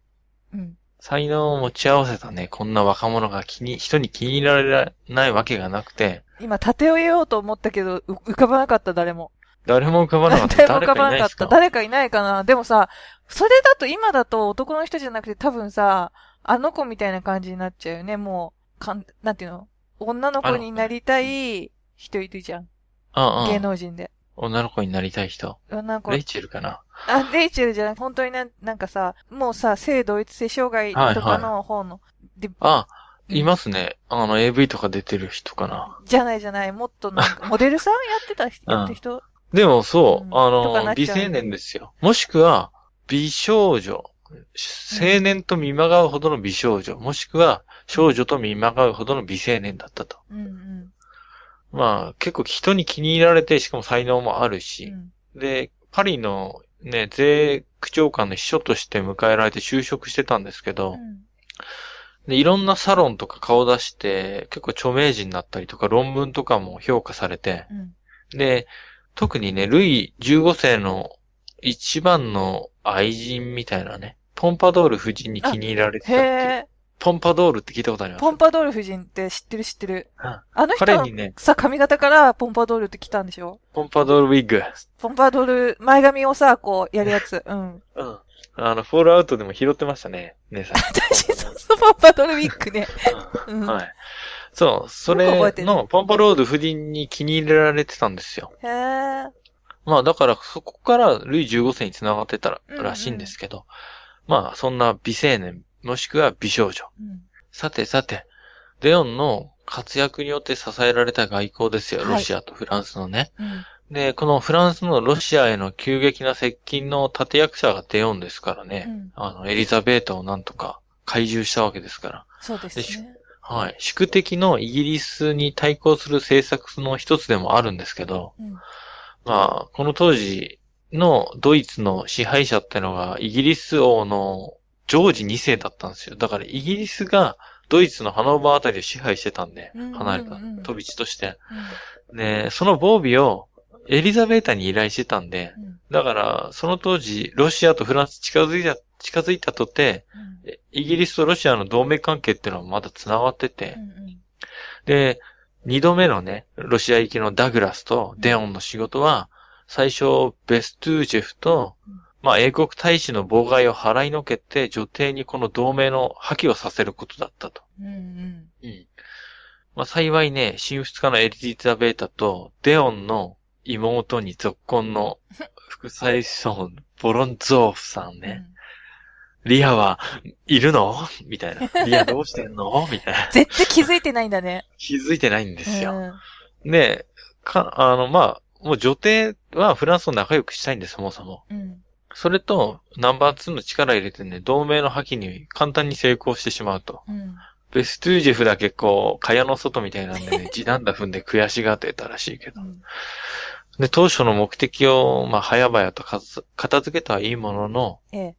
Speaker 1: うん。
Speaker 2: 才能を持ち合わせたね、こんな若者が気に、人に気に入られないわけがなくて、
Speaker 1: 今、盾を得ようと思ったけど、う浮かばなかった、誰も。
Speaker 2: 誰も浮かばなかった。
Speaker 1: 誰も浮かばなかった。
Speaker 2: 誰かいないですか
Speaker 1: 誰かいないかなでもさ、それだと今だと男の人じゃなくて多分さ、あの子みたいな感じになっちゃうよね。もう、かん、なんていうの？女の子になりたい人いるじゃん。
Speaker 2: うんうん。
Speaker 1: 芸能人で。
Speaker 2: 女の子になりたい人。
Speaker 1: 女の子
Speaker 2: レイチェルかな？
Speaker 1: あ、レイチェルじゃない、本当になんなんかさ、もうさ、性同一性障害とかの方の、で、
Speaker 2: あ、
Speaker 1: うん
Speaker 2: いますね。あの、AV とか出てる人かな。
Speaker 1: じゃないじゃない、もっとなんか、モデルさんやってた人、*laughs*
Speaker 2: うん
Speaker 1: やってる人？
Speaker 2: でもそう、
Speaker 1: うん
Speaker 2: あの、美青年ですよ。もしくは、美少女。青年と見まがうほどの美少女。もしくは、少女と見まがうほどの美青年だったと。
Speaker 1: うんうん。
Speaker 2: まあ、結構人に気に入られて、しかも才能もある
Speaker 1: う
Speaker 2: し。
Speaker 1: ん
Speaker 2: で、パリのね、税区長官の秘書として迎えられて就職してたんですけど、
Speaker 1: うん
Speaker 2: で、いろんなサロンとか顔出して、結構著名人になったりとか、論文とかも評価されて、
Speaker 1: うん。
Speaker 2: で、特にね、ルイ15世の一番の愛人みたいなね、ポンパドール夫人に気に入られてた
Speaker 1: へ
Speaker 2: っていう。
Speaker 1: え、
Speaker 2: ポンパドールって聞いたことあります？
Speaker 1: ポンパドール夫人って知ってる知ってる。
Speaker 2: うん
Speaker 1: あの人
Speaker 2: 彼にね、
Speaker 1: さ、髪型からポンパドールって来たんでしょ？
Speaker 2: ポンパドールウィッグ。
Speaker 1: ポンパドール、前髪をさ、こう、やるやつ。うん。*laughs*
Speaker 2: うん。あの、フォールアウトでも拾ってましたね、姉さん。
Speaker 1: 私、そうそう、ポンパドールウィッグね。うん。
Speaker 2: はい。そう、それのポンパロード夫人に気に入られてたんですよ。
Speaker 1: へえ。
Speaker 2: まあだからそこからルイ15世に繋がってたら
Speaker 1: うんうん
Speaker 2: らしいんですけど、まあそんな美青年、もしくは美少女。
Speaker 1: うん。
Speaker 2: さてさて、レオンの活躍によって支えられた外交ですよ、
Speaker 1: はい
Speaker 2: ロシアとフランスのね。
Speaker 1: うん。
Speaker 2: で、このフランスのロシアへの急激な接近の立役者がデヨンですからね。
Speaker 1: うん。
Speaker 2: あの、エリザベータをなんとか怪獣したわけですから。
Speaker 1: そうですね。
Speaker 2: はい。宿敵のイギリスに対抗する政策の一つでもあるんですけど、
Speaker 1: うん。
Speaker 2: まあ、この当時のドイツの支配者ってのがイギリス王のジョージ2世だったんですよ。だからイギリスがドイツのハノーバーあたりを支配してたんで
Speaker 1: うん、
Speaker 2: 離れた飛び地として。
Speaker 1: うん。
Speaker 2: で、その防備をエリザベータに依頼してたんで、
Speaker 1: うん。
Speaker 2: だから、その当時、ロシアとフランス近づいた、近づいたとて、イギリスとロシアの同盟関係っていうのはまだ繋がってて
Speaker 1: う、ん。
Speaker 2: で、二度目のね、ロシア行きのダグラスとデオンの仕事は、最初、ベストゥージェフと
Speaker 1: うん、
Speaker 2: まあ、英国大使の妨害を払いのけて、女帝にこの同盟の破棄をさせることだったと。
Speaker 1: うん。うん。
Speaker 2: うん。まあ、幸いね、神仏家のエリザベータと、デオンの妹に続婚の副宰相、ボロンゾーフさんね。リアはいるの？みたいな。リアどうしてんの？みたいな。*laughs*
Speaker 1: 絶対気づいてないんだね。
Speaker 2: 気づいてないんですよ。
Speaker 1: うん。
Speaker 2: で、か、あの、まあ、もう女帝はフランスと仲良くしたいんです、そもそも。
Speaker 1: うん。
Speaker 2: それと、ナンバー2の力入れてね、同盟の破棄に簡単に成功してしまうと。
Speaker 1: うん。
Speaker 2: ベストゥージェフだけこう、蚊帳の外みたいなんでね、*laughs* 地なんだ踏んで悔しがってたらしいけど。
Speaker 1: うん。
Speaker 2: で、当初の目的を、まあ、早々と片付けたはいいものの、
Speaker 1: ええ。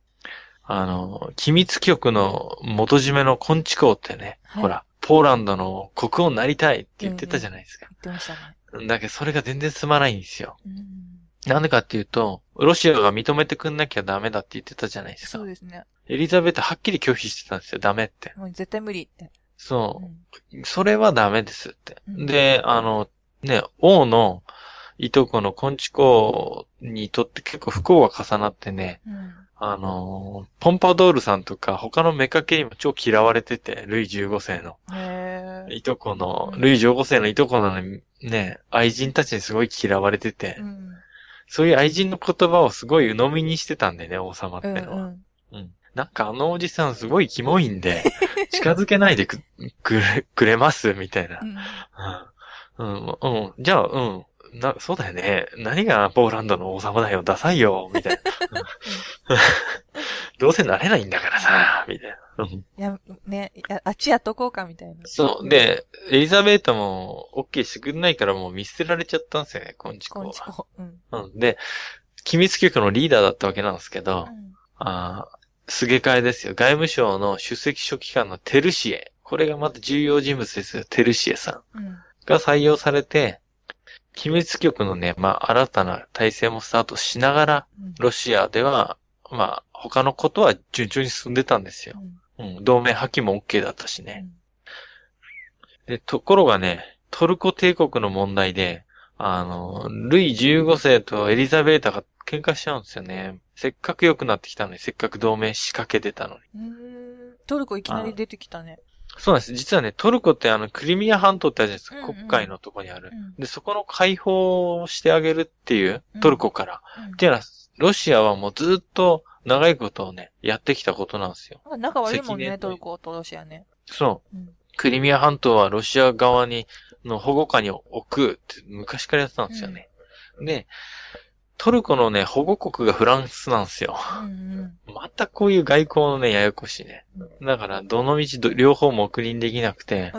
Speaker 2: あの、機密局の元締めのコンチ公ってね、
Speaker 1: はい
Speaker 2: ほら、ポーランドの国王になりたいって言ってたじゃないですか。
Speaker 1: 言ってましたね。
Speaker 2: だけど、それが全然進まないんですよ。
Speaker 1: うん。
Speaker 2: なんでかっていうと、ロシアが認めてくんなきゃダメだって言ってたじゃないですか
Speaker 1: そう。ですね。
Speaker 2: エリザベートはっきり拒否してたんですよ、ダメって。
Speaker 1: もう絶対無理って。
Speaker 2: そうう。それはダメですって。
Speaker 1: うん
Speaker 2: で、あの、ね、王のいとこのコンチ公にとって結構不幸が重なってね、
Speaker 1: ん。うん。
Speaker 2: あの、ポンパドールさんとか他の妾にも超嫌われてて、ルイ15世の。いとこの、
Speaker 1: うん
Speaker 2: ルイ15世のいとこのね、愛人たちにすごい嫌われてて、
Speaker 1: うん。
Speaker 2: そういう愛人の言葉をすごい鵜呑みにしてたんでね、王様って
Speaker 1: うん。
Speaker 2: のは。
Speaker 1: うん。
Speaker 2: うん。なんかあのおじさんすごいキモいんで、*laughs* 近づけないでく、くれ、くれますみたいな
Speaker 1: う。ん。
Speaker 2: うん。うん。うん。じゃあ、うん。な、そうだよね。何がポーランドの王様だよ。ダサいよ。みたいな。うん *laughs* どうせなれないんだからさ。みたいな。うん。
Speaker 1: いや、ね、あっちやっとこうかみたいな。
Speaker 2: そう。で、エリザベートも OK してくんないからもう見捨てられちゃったんですよね、コンチコは
Speaker 1: こんち。こ。うん。
Speaker 2: うん。で、機密局のリーダーだったわけなんですけど、
Speaker 1: うん
Speaker 2: あーすげ替えですよ。外務省の首席書記官のテルシエ。これがまた重要人物ですよ。テルシエさん。
Speaker 1: うん。
Speaker 2: が採用されて、機密局のね、まあ、新たな体制もスタートしながら、
Speaker 1: うん
Speaker 2: ロシアでは、まあ、他のことは順調に進んでたんですよ
Speaker 1: う。ん
Speaker 2: うん。同盟破棄も OK だったしね。
Speaker 1: うん
Speaker 2: で、ところがね、トルコ帝国の問題で、あの、ルイ15世とエリザベータが喧嘩しちゃうんですよね。せっかく良くなってきたのに、せっかく同盟仕掛けてたのに。
Speaker 1: トルコいきなり出てきたね。
Speaker 2: そうなんです。実はね、トルコってあの、クリミア半島ってあるじゃないですか。
Speaker 1: うんうん
Speaker 2: 黒海のとこにある。
Speaker 1: うん
Speaker 2: で、そこの解放をしてあげるっていう、トルコから。
Speaker 1: うん
Speaker 2: っていうのは、ロシアはもうずっと長いことをね、やってきたことなんですよ。
Speaker 1: 仲悪いもんね、トルコとロシアね。
Speaker 2: そう。
Speaker 1: うん
Speaker 2: クリミア半島はロシア側に、の保護下に置くって昔からやってたんですよね。で、トルコのね、保護国がフランスなんですよ。
Speaker 1: うん
Speaker 2: またこういう外交のね、ややこしいね。だから、どの道ど両方も送りにできなくて。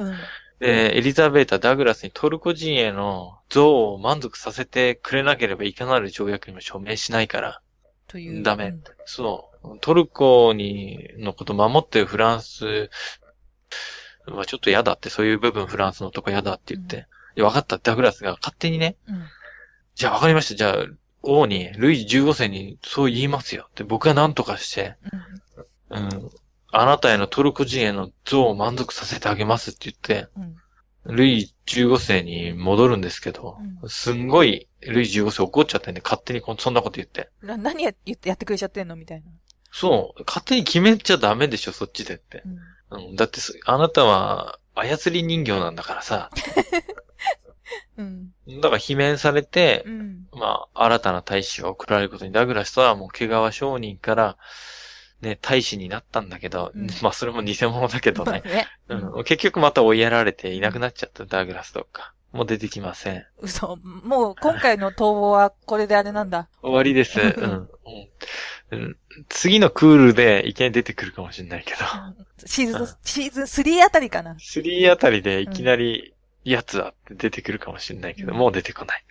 Speaker 2: で、エリザベータ・ダグラスにトルコ人への像を満足させてくれなければいかなる条約にも署名しないから、
Speaker 1: という。
Speaker 2: ダメ。
Speaker 1: うん。
Speaker 2: そう。トルコに、のこと守ってるフランスはちょっと嫌だって、そういう部分フランスのとこ嫌だって言って、いや、分かった、ダグラスが勝手にね、
Speaker 1: うん。
Speaker 2: じゃあ分かりました、じゃあ、王に、ルイ15世にそう言いますよ。って、僕は何とかして、
Speaker 1: うん。
Speaker 2: うん、あなたへのトルコ人への像を満足させてあげますって言って、
Speaker 1: うん。
Speaker 2: ルイ15世に戻るんですけど、
Speaker 1: う
Speaker 2: すんごいルイ15世怒っちゃってね、勝手にこんそんなこと言って。
Speaker 1: な何や言ってやってくれちゃってんの？みたいな。
Speaker 2: そう、勝手に決めちゃダメでしょ、そっちでって。
Speaker 1: うん。
Speaker 2: うん、だってそ、あなたは操り人形なんだからさ。*laughs*
Speaker 1: うん。
Speaker 2: だから罷免されて
Speaker 1: う、ん。
Speaker 2: まあ、新たな大使が送られることに、ダグラスとはもう毛皮商人から、ね、大使になったんだけど、
Speaker 1: うん
Speaker 2: まあ、それも偽物だけどね。
Speaker 1: ね。
Speaker 2: うん、結局また追いやられていなくなっちゃった、ダグラスとか。もう出てきません。
Speaker 1: 嘘。もう今回の逃亡はこれであれなんだ。
Speaker 2: 終わりです。うん。うんうん次のクールでいきなり出てくるかもしれないけど。
Speaker 1: シーズン
Speaker 2: うん、
Speaker 1: シーズン3あたりかな。
Speaker 2: 3あたりでいきなり、やつだって出てくるかもしれないけど、
Speaker 1: うん
Speaker 2: もう出てこない。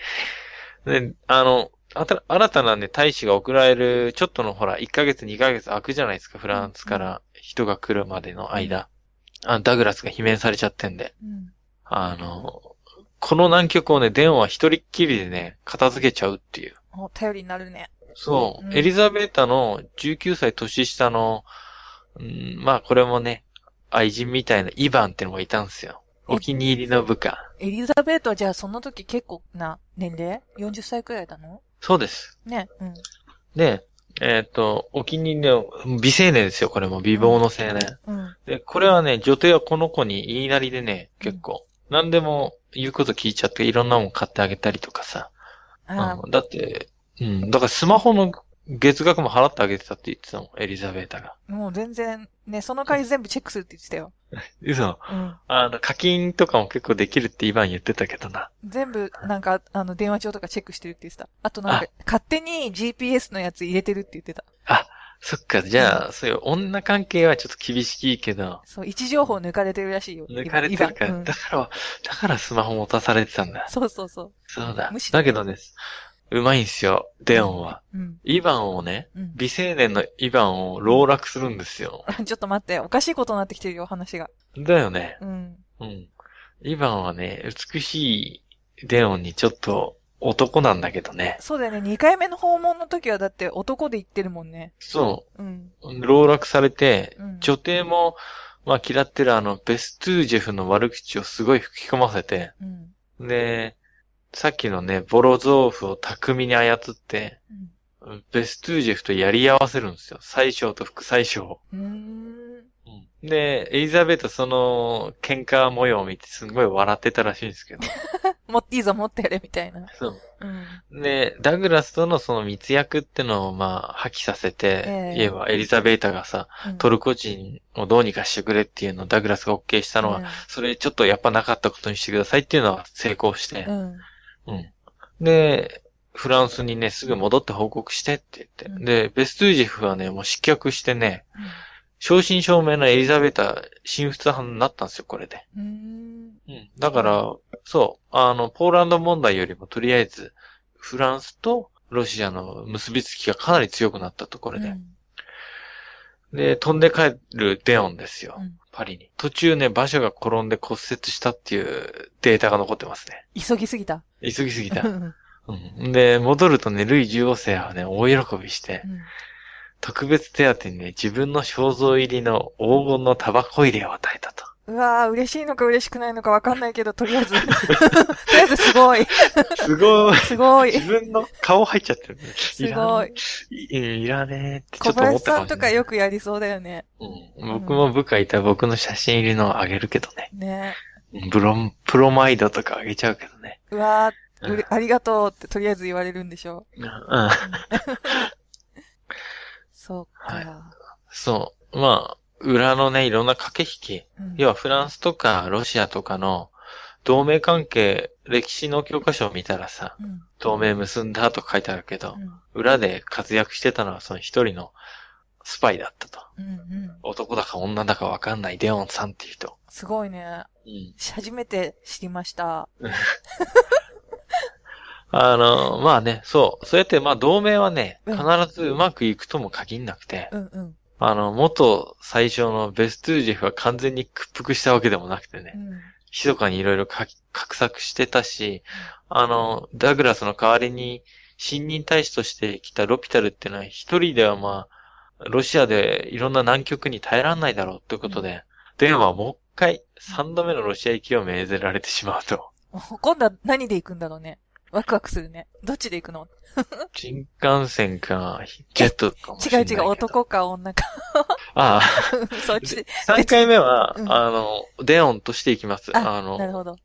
Speaker 2: で、あの、あた新たなね、大使が送られる、ちょっとのほら、1ヶ月2ヶ月空くじゃないですか、フランスから人が来るまでの間。あダグラスが罷免されちゃってんで。
Speaker 1: うん。
Speaker 2: あの、この難局をね、デンは一人っきりでね、片付けちゃうっていう。
Speaker 1: お頼りになるね。
Speaker 2: そう。
Speaker 1: うん
Speaker 2: エリザベータの19歳年下の、うん、まあこれもね、愛人みたいなイヴァンってのもいたんですよ。お気に入りの部下。
Speaker 1: エリザベートはじゃあその時結構な年齢 ?40 歳くらいだの？
Speaker 2: そうです。
Speaker 1: ね。うん。
Speaker 2: で、えっ、と、お気に入りの美青年ですよ、これも。美貌の青年。
Speaker 1: うん。
Speaker 2: で、これはね、女帝はこの子に言いなりでね、結構。何でも言うこと聞いちゃって、いろんなもん買ってあげたりとかさ。
Speaker 1: あ
Speaker 2: うんだって、うん、だからスマホの月額も払ってあげてたって言ってたもん、エリザベータが。
Speaker 1: あ、もう全然、ね、その代わり全部チェックするって言ってたよ。*laughs*
Speaker 2: 嘘。
Speaker 1: うん。
Speaker 2: あの、課金とかも結構できるってイバン言ってたけどな。
Speaker 1: 全部、なんか、あの、電話帳とかチェックしてるって言ってた。あとなんか、勝手に GPS のやつ入れてるって言ってた。
Speaker 2: そっか、じゃあ、そういう女関係はちょっと厳しいけど、
Speaker 1: そう、位置情報抜かれてるらしいよ。
Speaker 2: 抜かれてるから、
Speaker 1: 今うん
Speaker 2: だから、だからスマホ持たされてたんだ。
Speaker 1: そうそうそう。
Speaker 2: そうだだけどね、うまいんすよ、デオンは。
Speaker 1: うん。
Speaker 2: イバンをね、
Speaker 1: うん。
Speaker 2: 美青年のイバンを籠絡するんですよ。*laughs*
Speaker 1: ちょっと待って、おかしいことになってきてるよ、話が。
Speaker 2: だよね。
Speaker 1: うん。
Speaker 2: うん。イバンはね、美しいデオンにちょっと男なんだけどね。
Speaker 1: そうだよね、2回目の訪問の時はだって男で言ってるもんね。
Speaker 2: そ
Speaker 1: うん。
Speaker 2: う。籠絡されて、
Speaker 1: うん。
Speaker 2: 女帝も、まあ嫌ってるあの、ベストゥージェフの悪口をすごい吹き込ませて、
Speaker 1: うん。
Speaker 2: で、さっきのね、ボロゾーフを巧みに操って、
Speaker 1: うん。
Speaker 2: ベストゥージェフとやり合わせるんですよ。最小と副最小。
Speaker 1: うーん。
Speaker 2: で、エリザベートその喧嘩模様を見てすごい笑ってたらしいんですけど。*laughs*
Speaker 1: 持っていいぞ、持ってやれ、みたいな。
Speaker 2: そう。
Speaker 1: うん。
Speaker 2: で、ダグラスとのその密約ってのをまあ破棄させて、
Speaker 1: ええ
Speaker 2: 言えばエリザベータがさ、
Speaker 1: うん
Speaker 2: トルコ人をどうにかしてくれっていうのをダグラスが OK したのは、それちょっとやっぱなかったことにしてくださいっていうのは成功して
Speaker 1: う、ん。
Speaker 2: うん。で、フランスにね、すぐ戻って報告してって言って。
Speaker 1: うん
Speaker 2: で、ベストゥージェフはね、もう失脚してね、正真正銘のエリザベータ、新仏派になったんですよ、これで。
Speaker 1: うん。うん。
Speaker 2: うん。だから、そう、あの、ポーランド問題よりもとりあえず、フランスとロシアの結びつきがかなり強くなったところで。
Speaker 1: うん
Speaker 2: で、飛んで帰るデオンですよ。
Speaker 1: うん
Speaker 2: パリに。途中ね、馬車が転んで骨折したっていうデータが残ってますね。
Speaker 1: 急ぎすぎた。
Speaker 2: 急ぎすぎた
Speaker 1: う。ん。
Speaker 2: うん。で、戻るとね、ルイ15世はね、大喜びして、特別手当にね、自分の肖像入りの黄金のタバコ入れを与えたと。
Speaker 1: うわー、嬉しいのか嬉しくないのかわかんないけど、とりあえず。*laughs* とりあえずすごい。
Speaker 2: すごい。
Speaker 1: すごい。
Speaker 2: 自分の顔入っちゃってるね。
Speaker 1: すごい。
Speaker 2: いらねえってちょ
Speaker 1: 小
Speaker 2: っと思っ
Speaker 1: 林さんと
Speaker 2: たか
Speaker 1: よくやりそうだよね。
Speaker 2: うん、僕も部下いたら僕の写真入りのあげるけどね。
Speaker 1: ね。
Speaker 2: ブロン、プロマイドとかあげちゃうけどね。
Speaker 1: うわー、
Speaker 2: うん
Speaker 1: ありがとうってとりあえず言われるんでしょ。
Speaker 2: うん。*laughs*
Speaker 1: そうか。
Speaker 2: はいそう。まあ、裏のね、いろんな駆け引き。
Speaker 1: うん
Speaker 2: 要はフランスとかロシアとかの同盟関係、歴史の教科書を見たらさ、
Speaker 1: うん
Speaker 2: 同盟結んだと書いてあるけど、
Speaker 1: うん
Speaker 2: 裏で活躍してたのはその一人のスパイだったと。
Speaker 1: うんうん。
Speaker 2: 男だか女だかわかんないデオンさんっていう人。
Speaker 1: すごいね。
Speaker 2: うん。
Speaker 1: 初めて知りました。*laughs*
Speaker 2: あの、まあね、そう。そうやって、まあ同盟はね、
Speaker 1: うん
Speaker 2: 必ずうまくいくとも限んなくて、
Speaker 1: うんうん。
Speaker 2: あの、元最初のベストゥージェフは完全に屈服したわけでもなくてね
Speaker 1: う、ん
Speaker 2: 密かにいろいろ画策してたし、あの、ダグラスの代わりに、新任大使として来たロピタルっていうのは一人ではまあ、ロシアでいろんな難局に耐えられないだろうということで、デンはもう一回三度目のロシア行きを命ぜられてしまうと。*laughs*
Speaker 1: 今度は何で行くんだろうね。ワクワクするね。どっちで行くの？
Speaker 2: 新幹線か、ジェットかもしれない。
Speaker 1: 違う違う、男か女か。
Speaker 2: ああ、*laughs*
Speaker 1: そっちで。
Speaker 2: 3回目は、
Speaker 1: うん
Speaker 2: あの、デオンとして行きます。
Speaker 1: あ
Speaker 2: あの
Speaker 1: な、るほど。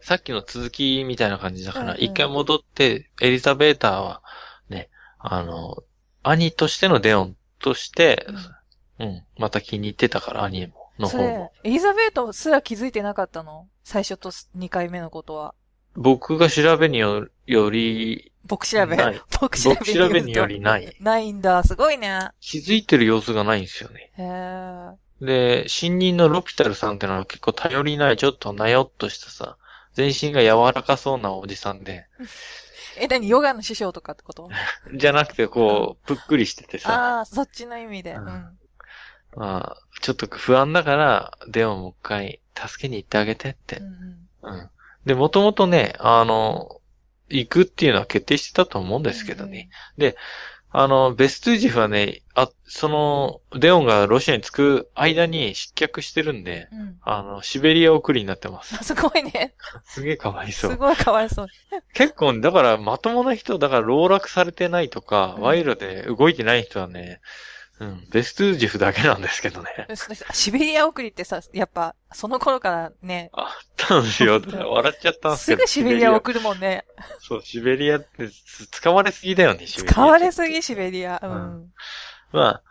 Speaker 2: さっきの続きみたいな感じだから、
Speaker 1: うんうん
Speaker 2: 一、回戻って、エリザベーターは、ね、あの、兄としてのデオンとして、うん、また気に入ってたから、兄も、の
Speaker 1: そ
Speaker 2: 方も
Speaker 1: れ。、エリザベートすら気づいてなかったの？最初と2回目のことは。
Speaker 2: 僕が調べによより、
Speaker 1: 僕調べ
Speaker 2: ない。
Speaker 1: 僕調べ
Speaker 2: 僕調べによりない。
Speaker 1: ないんだ。すごいね。
Speaker 2: 気づいてる様子がないんですよね。
Speaker 1: へー。
Speaker 2: で、新任のロピタルさんってのは結構頼りない、ちょっとなよっとしたさ、全身が柔らかそうなおじさんで、*laughs*
Speaker 1: え、何ヨガの師匠とかってこと？*laughs*
Speaker 2: じゃなくてこう、ぷっくりしててさ、
Speaker 1: ああ、そっちの意味で。う
Speaker 2: うん
Speaker 1: ん。
Speaker 2: まあ、ちょっと不安だから、デオンもう一回助けに行ってあげてって
Speaker 1: う。ん
Speaker 2: うん。で、もともとね、あの、行くっていうのは決定してたと思うんですけどね。。あの、ベストゥージェフはね、あ、その、デオンがロシアに着く間に失脚してるんで、
Speaker 1: うん。うん
Speaker 2: あの、シベリア送りになってます。
Speaker 1: あすごいね。
Speaker 2: すげえかわいそう。
Speaker 1: すごいかわいそう。
Speaker 2: 結構、だから、まともな人、だから、籠絡されてないとか、
Speaker 1: うん
Speaker 2: 賄賂で動いてない人はね、うん、ベストゥージェフだけなんですけどね。
Speaker 1: シベリア送りってさ、やっぱ、その頃からね、
Speaker 2: あったんですよ。*laughs* 笑っちゃったんですけど。
Speaker 1: すぐシベリア送るもんね。
Speaker 2: そう、シベリアって使われすぎだよね、シベリア。
Speaker 1: 使われすぎ、シベリア。う。
Speaker 2: うんまあ、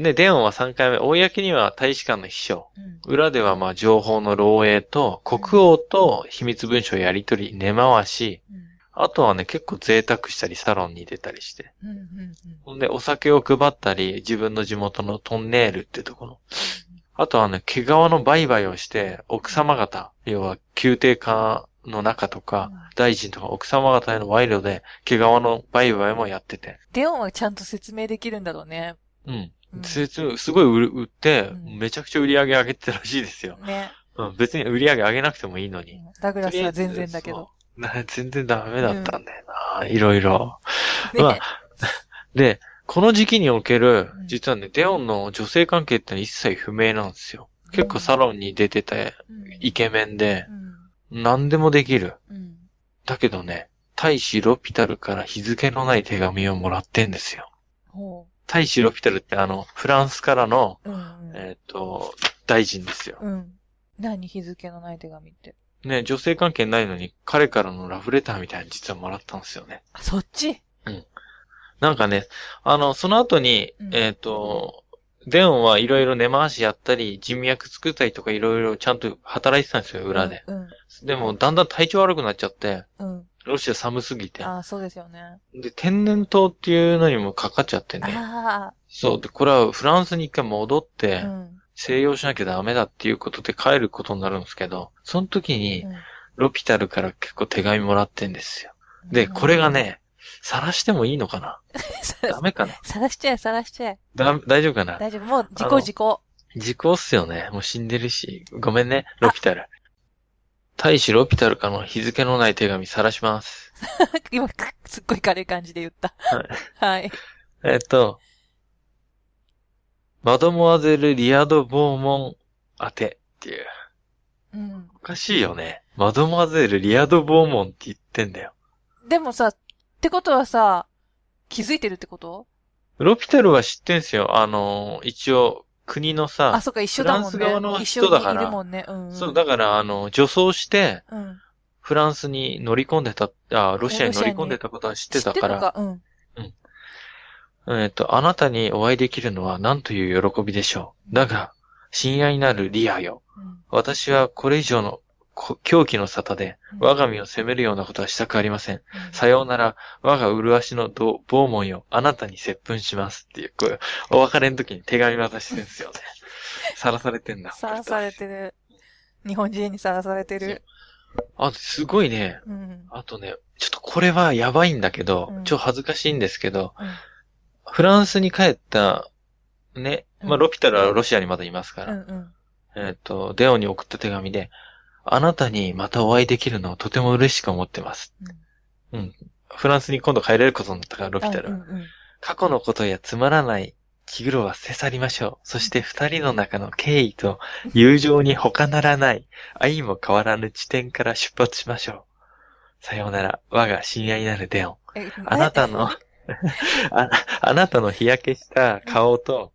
Speaker 2: ね、デオンは3回目、公には大使館の秘書、
Speaker 1: うん
Speaker 2: 裏ではまあ情報の漏洩と、国王と秘密文書やり取り、根回し、
Speaker 1: うん
Speaker 2: あとはね、結構贅沢したり、サロンに出たりして。
Speaker 1: うんうんうん
Speaker 2: ほんで、お酒を配ったり、自分の地元のトンネールってところ。あとはね、毛皮の売買をして、奥様方、要は宮廷下の中とか、大臣とか奥様方への賄賂で、毛皮の売買もやってて。
Speaker 1: デオンはちゃんと説明できるんだろうね。
Speaker 2: うん。
Speaker 1: うん
Speaker 2: 説明すごい売る売って、
Speaker 1: うん
Speaker 2: めちゃくちゃ売り上げ上げてたらしいですよ。
Speaker 1: ね。
Speaker 2: うん、別に売り上げ上げなくてもいいのに。
Speaker 1: ダグラスは全然だけど。
Speaker 2: な全然ダメだったんだよな、いろいろ。
Speaker 1: ね
Speaker 2: まあ *laughs* で、この時期における
Speaker 1: うん、
Speaker 2: 実はね、デオンの女性関係ってのは一切不明なんですよ。結構サロンに出てて、
Speaker 1: うん
Speaker 2: イケメンで
Speaker 1: う、ん
Speaker 2: 何でもできる。
Speaker 1: うん
Speaker 2: だけどね、大使ロピタルから日付のない手紙をもらってんですよ。
Speaker 1: ほ
Speaker 2: 大使ロピタルってあの、フランスからの、えっ、と、大臣ですよ。
Speaker 1: 何？日付のない手紙って。
Speaker 2: ね、女性関係ないのに、彼からのラブレターみたいなの実はもらったんですよね。
Speaker 1: あ、そっち？
Speaker 2: なんかね、あの、その後に、
Speaker 1: うん
Speaker 2: えっ、と、デオンはいろいろ根回しやったり、人脈作ったりとかいろいろちゃんと働いてたんですよ、裏で。
Speaker 1: うん。
Speaker 2: でも、だんだん体調悪くなっちゃって、
Speaker 1: うん。
Speaker 2: ロシア寒すぎて。
Speaker 1: ああ、そうですよね。
Speaker 2: で、天然痘っていうのにもかかっちゃってね。
Speaker 1: あ
Speaker 2: そう。で、これはフランスに一回戻っ
Speaker 1: あ。
Speaker 2: て
Speaker 1: う、ん。
Speaker 2: 静養しなきゃダメだっていうことで帰ることになるんですけど、その時に、ロピタルから結構手紙もらってんですよ。で、これが、ね、晒してもいいのかな？*laughs* ダメかな？
Speaker 1: さらしちゃえ、さらしちゃえ。
Speaker 2: だ、大丈夫かな？
Speaker 1: 大丈夫。もう、事故事故。
Speaker 2: 時効っすよね。もう死んでるし。ごめんね、ロピタル。*laughs* 大使ロピタルからの日付のない手紙晒します。*laughs*
Speaker 1: 今、すっごい軽い感じで言った。
Speaker 2: はい。
Speaker 1: はい。
Speaker 2: えっと、マドモアゼル・リアド・ボーモン宛てっていう。
Speaker 1: うん。
Speaker 2: おかしいよね。マドモアゼル・リアド・ボーモンって言ってんだよ。
Speaker 1: でもさ、ってことはさ、気づいてるってこと？
Speaker 2: ロピタルは知ってんすよ。あの、一応、国の
Speaker 1: あ、
Speaker 2: さ、
Speaker 1: そっか、一緒だもんね。
Speaker 2: フランス側の人だから
Speaker 1: いるもんね。うん、うん。
Speaker 2: そう、だから、あの、女装して、
Speaker 1: うん。
Speaker 2: フランスに乗り込んでた、あ、ロシアに乗り込んでたことは知ってたから、
Speaker 1: 知ってたか？うん。
Speaker 2: えっと、あなたにお会いできるのは何という喜びでしょう？だが、親愛なるリアよ。
Speaker 1: うん
Speaker 2: 私はこれ以上のこ狂気の沙汰で、
Speaker 1: うん
Speaker 2: 我が身を責めるようなことはしたくありません。
Speaker 1: うん
Speaker 2: さようなら、我が麗しのどボーモンよ、あなたに接吻しますっていう、こう、お別れの時に手紙渡してるんですよね。*laughs* さらされてんだ。
Speaker 1: さらされてる。日本人にさらされてる。
Speaker 2: あ、すごいね。
Speaker 1: うん。
Speaker 2: あとね、ちょっとこれはやばいんだけど、
Speaker 1: うん
Speaker 2: ちょっと恥ずかしいんですけど、
Speaker 1: うん
Speaker 2: フランスに帰った、ね、まあ、
Speaker 1: うん
Speaker 2: ロピタルはロシアにまだいますから、
Speaker 1: うんうん。
Speaker 2: えっ、と、デオに送った手紙で、あなたにまたお会いできるのをとても嬉しく思ってます。うん。フランスに今度帰れることになったから、ロピタル。
Speaker 1: うんうん
Speaker 2: 過去のことやつまらない気苦労は捨て去りましょう。そして二人の中の敬意と友情に他ならない愛も変わらぬ地点から出発しましょう。さようなら、我が親愛なるデオン。
Speaker 1: え
Speaker 2: あなたの、*laughs* ああなたの日焼けした顔と、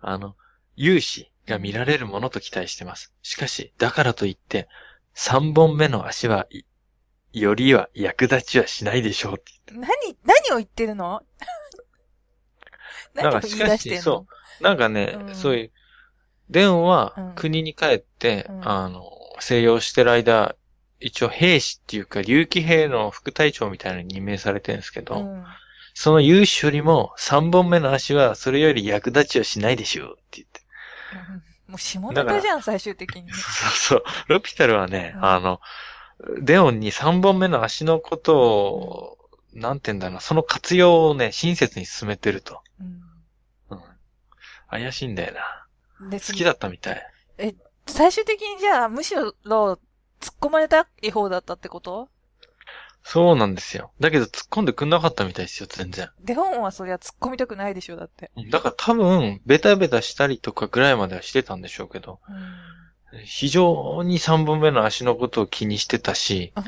Speaker 2: あの、勇姿が見られるものと期待してます。しかし、だからといって、三本目の足は、いよりは役立ちはしないでしょうって。
Speaker 1: 何、何を言ってるの？何を言い出してんの？
Speaker 2: そなんかね、
Speaker 1: うん。
Speaker 2: そういう、デオンは
Speaker 1: うん。
Speaker 2: 国に帰って、
Speaker 1: うん。
Speaker 2: あの、静養してる間、一応兵士っていうか、竜騎兵の副隊長みたいなのに任命されてるんですけど、
Speaker 1: うん。
Speaker 2: その勇姿よりも三本目の足はそれより役立ちはしないでしょうって言って。
Speaker 1: う *laughs* んもう下ネタじゃん、最終的に。
Speaker 2: そうそう。ロピタルはね、
Speaker 1: うん
Speaker 2: あの、デオンに三本目の足のことを、なんて言うんだろうな、その活用をね、親切に進めてると。
Speaker 1: うん
Speaker 2: うん。怪しいんだよな。
Speaker 1: で
Speaker 2: 好きだったみたい。
Speaker 1: 最終的にじゃあ、むしろ、突っ込まれたい方だったってこと？
Speaker 2: そうなんですよ。だけど突っ込んでくんなかったみたいですよ、全然。
Speaker 1: デオンはそりゃ突っ込みたくないでしょ、だって。
Speaker 2: だから多分、ベタベタしたりとかぐらいまではしてたんでしょうけど、
Speaker 1: うん。
Speaker 2: 非常に三本目の足のことを気にしてたし、
Speaker 1: うん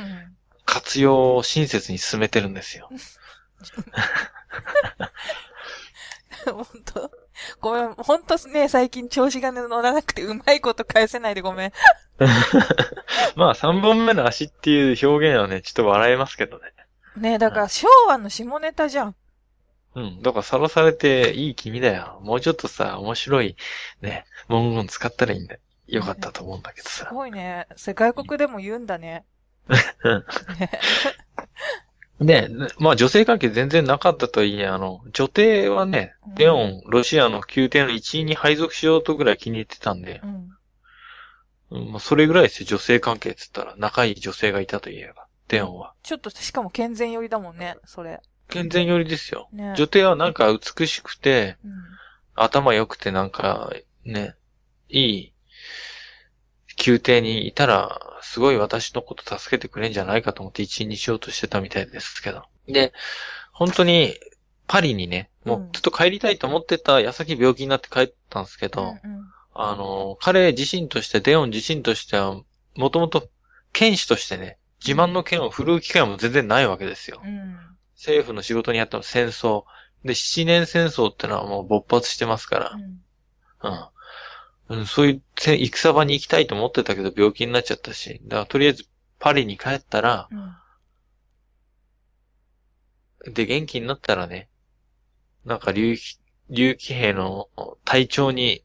Speaker 2: 活用を親切に進めてるんですよ。*laughs*
Speaker 1: 本当？*laughs* ごめん、本当ね、最近調子が乗らなくてうまいこと返せないでごめん。*laughs*
Speaker 2: まあ、三本目の足っていう表現はね、ちょっと笑えますけどね。
Speaker 1: ねだから昭和の下ネタじゃん。
Speaker 2: うん。だからさらされていい君だよ。もうちょっとさ、面白い、ね、文言使ったらいいんだよ。よかったと思うんだけど
Speaker 1: す
Speaker 2: さ。
Speaker 1: ごいね。それ外国でも言うんだね。ね
Speaker 2: で、まあ女性関係全然なかったとはいえ、あの、女帝はね
Speaker 1: うん、
Speaker 2: レオン、ロシアの宮廷の一員に配属しようとぐらい気に入ってたんで
Speaker 1: う、ん。
Speaker 2: うん、まあそれぐらいですよ、女性関係って言ったら、仲いい女性がいたと言えば、レオンは。
Speaker 1: ちょっと、しかも健全寄りだもんね、それ。
Speaker 2: 健全寄りですよ。
Speaker 1: ね
Speaker 2: 女帝はなんか美しくて、
Speaker 1: うん。
Speaker 2: 頭良くてなんか、ね、いい、宮廷にいたら、すごい私のこと助けてくれんじゃないかと思って一員にしようとしてたみたいですけど。で、本当に、パリにね、も
Speaker 1: う
Speaker 2: ずっと帰りたいと思ってた矢先病気になって帰ったんですけど、
Speaker 1: うんうん
Speaker 2: あの、彼自身として、デオン自身としては、もともと剣士としてね、自慢の剣を振るう機会も全然ないわけですよ。
Speaker 1: うん。
Speaker 2: 政府の仕事にあったの戦争。で、七年戦争ってのはもう勃発してますから
Speaker 1: う、ん。
Speaker 2: うん。うん、そういうせ戦場に行きたいと思ってたけど病気になっちゃったし、だからとりあえずパリに帰ったら、
Speaker 1: うん。
Speaker 2: で、元気になったらね、なんか竜騎、竜騎兵の隊長に、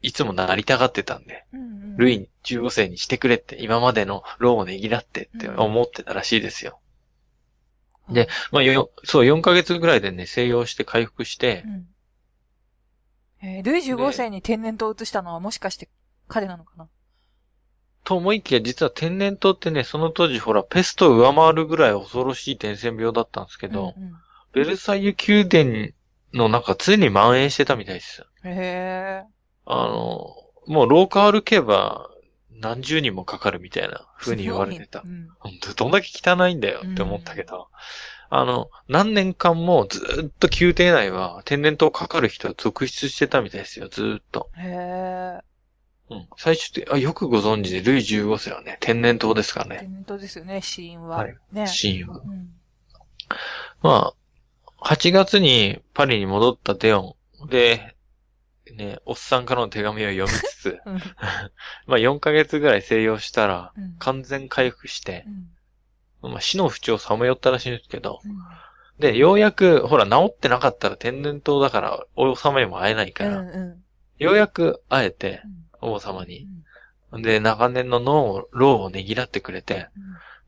Speaker 2: いつもなりたがってたんで、
Speaker 1: うんうん。
Speaker 2: ルイ15世にしてくれって、今までの労をねぎらってって思ってたらしいですよ。で、まあ、よ、そう、4ヶ月ぐらいでね、静養して回復して
Speaker 1: う、ん。えー、ルイ15世に天然痘を移したのはもしかして彼なのかな？
Speaker 2: と思いきや、実は天然痘ってね、その当時ほら、ペストを上回るぐらい恐ろしい伝染病だったんですけど、
Speaker 1: うん
Speaker 2: ベルサイユ宮殿の中常に蔓延してたみたいです。
Speaker 1: うん、へえ。
Speaker 2: あの、もう廊下歩けば何十人もかかるみたいな風に言われてた
Speaker 1: うん。
Speaker 2: 本当どんだけ汚いんだよって思ったけど、あの、何年間もずーっと宮廷内は天然痘かかる人が続出してたみたいですよ、ずーっと。
Speaker 1: へえ。
Speaker 2: うん。最初って、あ、よくご存知で、ルイ15世はね、天然痘ですからね。
Speaker 1: 天然ですよね、死因は。
Speaker 2: はい
Speaker 1: ね。
Speaker 2: 死因は。
Speaker 1: うん。
Speaker 2: まあ、8月にパリに戻ったデヨン。で、ね、おっさんからの手紙を読みつつ、*laughs*
Speaker 1: うん。*laughs*
Speaker 2: まあ4ヶ月ぐらい静養したら、
Speaker 1: うん。
Speaker 2: 完全回復して
Speaker 1: う、ん。
Speaker 2: まあ死の不調をさまよったらしいんですけど、
Speaker 1: うん
Speaker 2: で、ようやく、ほら、治ってなかったら天然痘だから、王様にも会えないから、
Speaker 1: うんうん
Speaker 2: ようやく会えて、
Speaker 1: うん
Speaker 2: 王様に。で、長年の脳を、労をねぎらってくれて、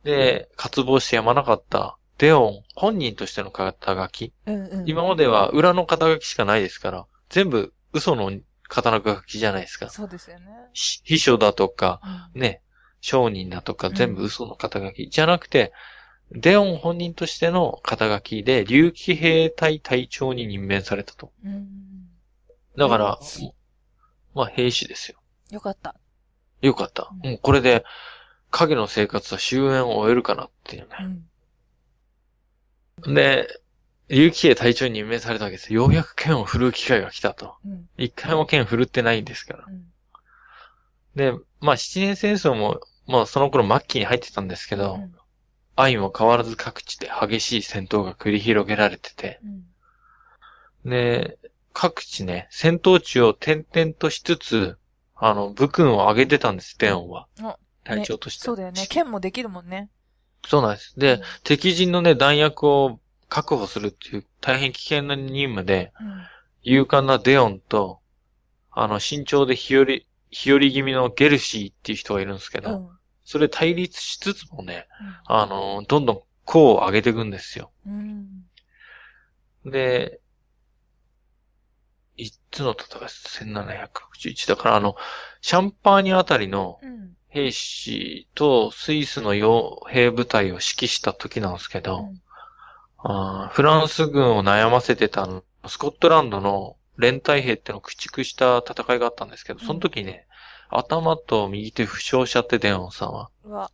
Speaker 2: で、渇望してやまなかった、デオン本人としての肩書き。
Speaker 1: うんうん。
Speaker 2: 今までは裏の肩書きしかないですから、全部嘘の肩書きじゃないですか。
Speaker 1: そうですよね。
Speaker 2: し秘書だとか、
Speaker 1: うん
Speaker 2: ね、商人だとか
Speaker 1: うん
Speaker 2: 全部嘘の肩書き、じゃなくて、デオン本人としての肩書きで、竜騎兵隊隊長に任命されたと。
Speaker 1: うん。
Speaker 2: だから、まあ兵士ですよ。
Speaker 1: よかった。
Speaker 2: よかった。
Speaker 1: うん
Speaker 2: もうこれで、影の生活は終焉を終えるかなっていうね。
Speaker 1: うん。
Speaker 2: で、竜騎兵隊長に任命されたわけです。ようやく剣を振るう機会が来たと。
Speaker 1: うん。
Speaker 2: 一回も剣振るってないんですから。
Speaker 1: うん。
Speaker 2: で、まあ七年戦争も、まあその頃末期に入ってたんですけど、
Speaker 1: うん
Speaker 2: 愛も変わらず各地で激しい戦闘が繰り広げられてて、
Speaker 1: うん。
Speaker 2: で、各地ね、戦闘地を転々としつつ、あの、武勲を上げてたんです、デオンは。
Speaker 1: あ
Speaker 2: 隊長として。
Speaker 1: そうだよね。剣もできるもんね。
Speaker 2: そうなんです。で、
Speaker 1: うん
Speaker 2: 敵陣のね、弾薬を確保するっていう大変危険な任務で、
Speaker 1: うん。
Speaker 2: 勇敢なデオンと、あの、身長で日和、日和気味のゲルシーっていう人がいるんですけど、
Speaker 1: うん。
Speaker 2: それ対立しつつもね、あの、どんどん功を上げていくんですよ。
Speaker 1: うん。
Speaker 2: で、一つの戦い、1761だから、あの、シャンパーニュあたりの
Speaker 1: うん。
Speaker 2: 兵士とスイスの傭兵部隊を指揮した時なんですけど、
Speaker 1: うん
Speaker 2: あーフランス軍を悩ませてたのスコットランドの連隊兵ってのを駆逐した戦いがあったんですけど、その時ね、頭と右手負傷しちゃって、デオンさんは。
Speaker 1: うわ。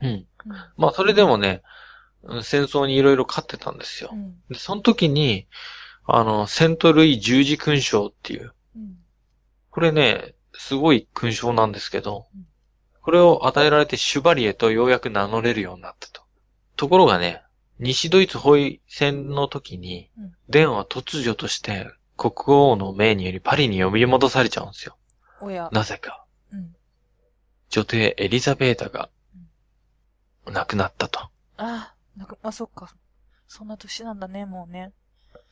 Speaker 2: うん。
Speaker 1: うん。
Speaker 2: まあ、それでもね、うん戦争にいろいろ勝ってたんですよ
Speaker 1: う。ん。
Speaker 2: で、その時に、あの、セントルイ十字勲章っていう、
Speaker 1: うん。
Speaker 2: これね、すごい勲章なんですけど
Speaker 1: うん、
Speaker 2: これを与えられてシュバリエとようやく名乗れるようになったと。ところがね、西ドイツ包囲戦の時に
Speaker 1: うん、
Speaker 2: デンは突如として国王の命によりパリに呼び戻されちゃうんですよ。
Speaker 1: おや。
Speaker 2: なぜか。
Speaker 1: うん。
Speaker 2: 女帝エリザベータが亡くなったと。
Speaker 1: あ、なんか、あ、そっか。そんな年なんだね、もうね。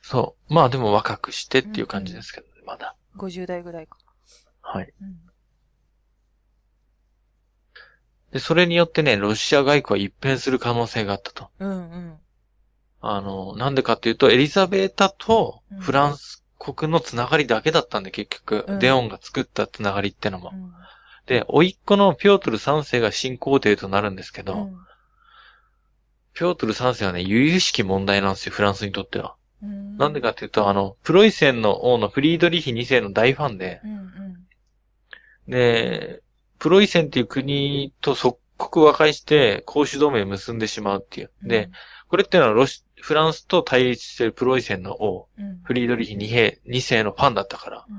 Speaker 2: そう。まあでも若くしてっていう感じですけどね、まだ。
Speaker 1: 50代ぐらいか。
Speaker 2: はい。
Speaker 1: うん。
Speaker 2: で、それによってね、ロシア外交は一変する可能性があったと。
Speaker 1: うんうん。
Speaker 2: あの、なんでかっていうと、エリザベータと
Speaker 1: うん
Speaker 2: フランス国のつながりだけだったんで、結局、
Speaker 1: うん
Speaker 2: デオンが作ったつながりってのも。
Speaker 1: うん。
Speaker 2: で、甥っ子のピョートル3世が新皇帝となるんですけど、
Speaker 1: うん
Speaker 2: ピョートル3世はね、由々しき問題なんですよ、フランスにとっては。
Speaker 1: うん。
Speaker 2: なんでかっていうと、あの、プロイセンの王のフリードリヒ2世の大ファンで、
Speaker 1: うんうん。
Speaker 2: で、プロイセンっていう国と即刻和解して、公主同盟を結んでしまうっていう。で、これっていうのはロシ、フランスと対立しているプロイセンの王、
Speaker 1: うん、うん。
Speaker 2: フリードリヒ2世 ,2 世のファンだったから、
Speaker 1: うん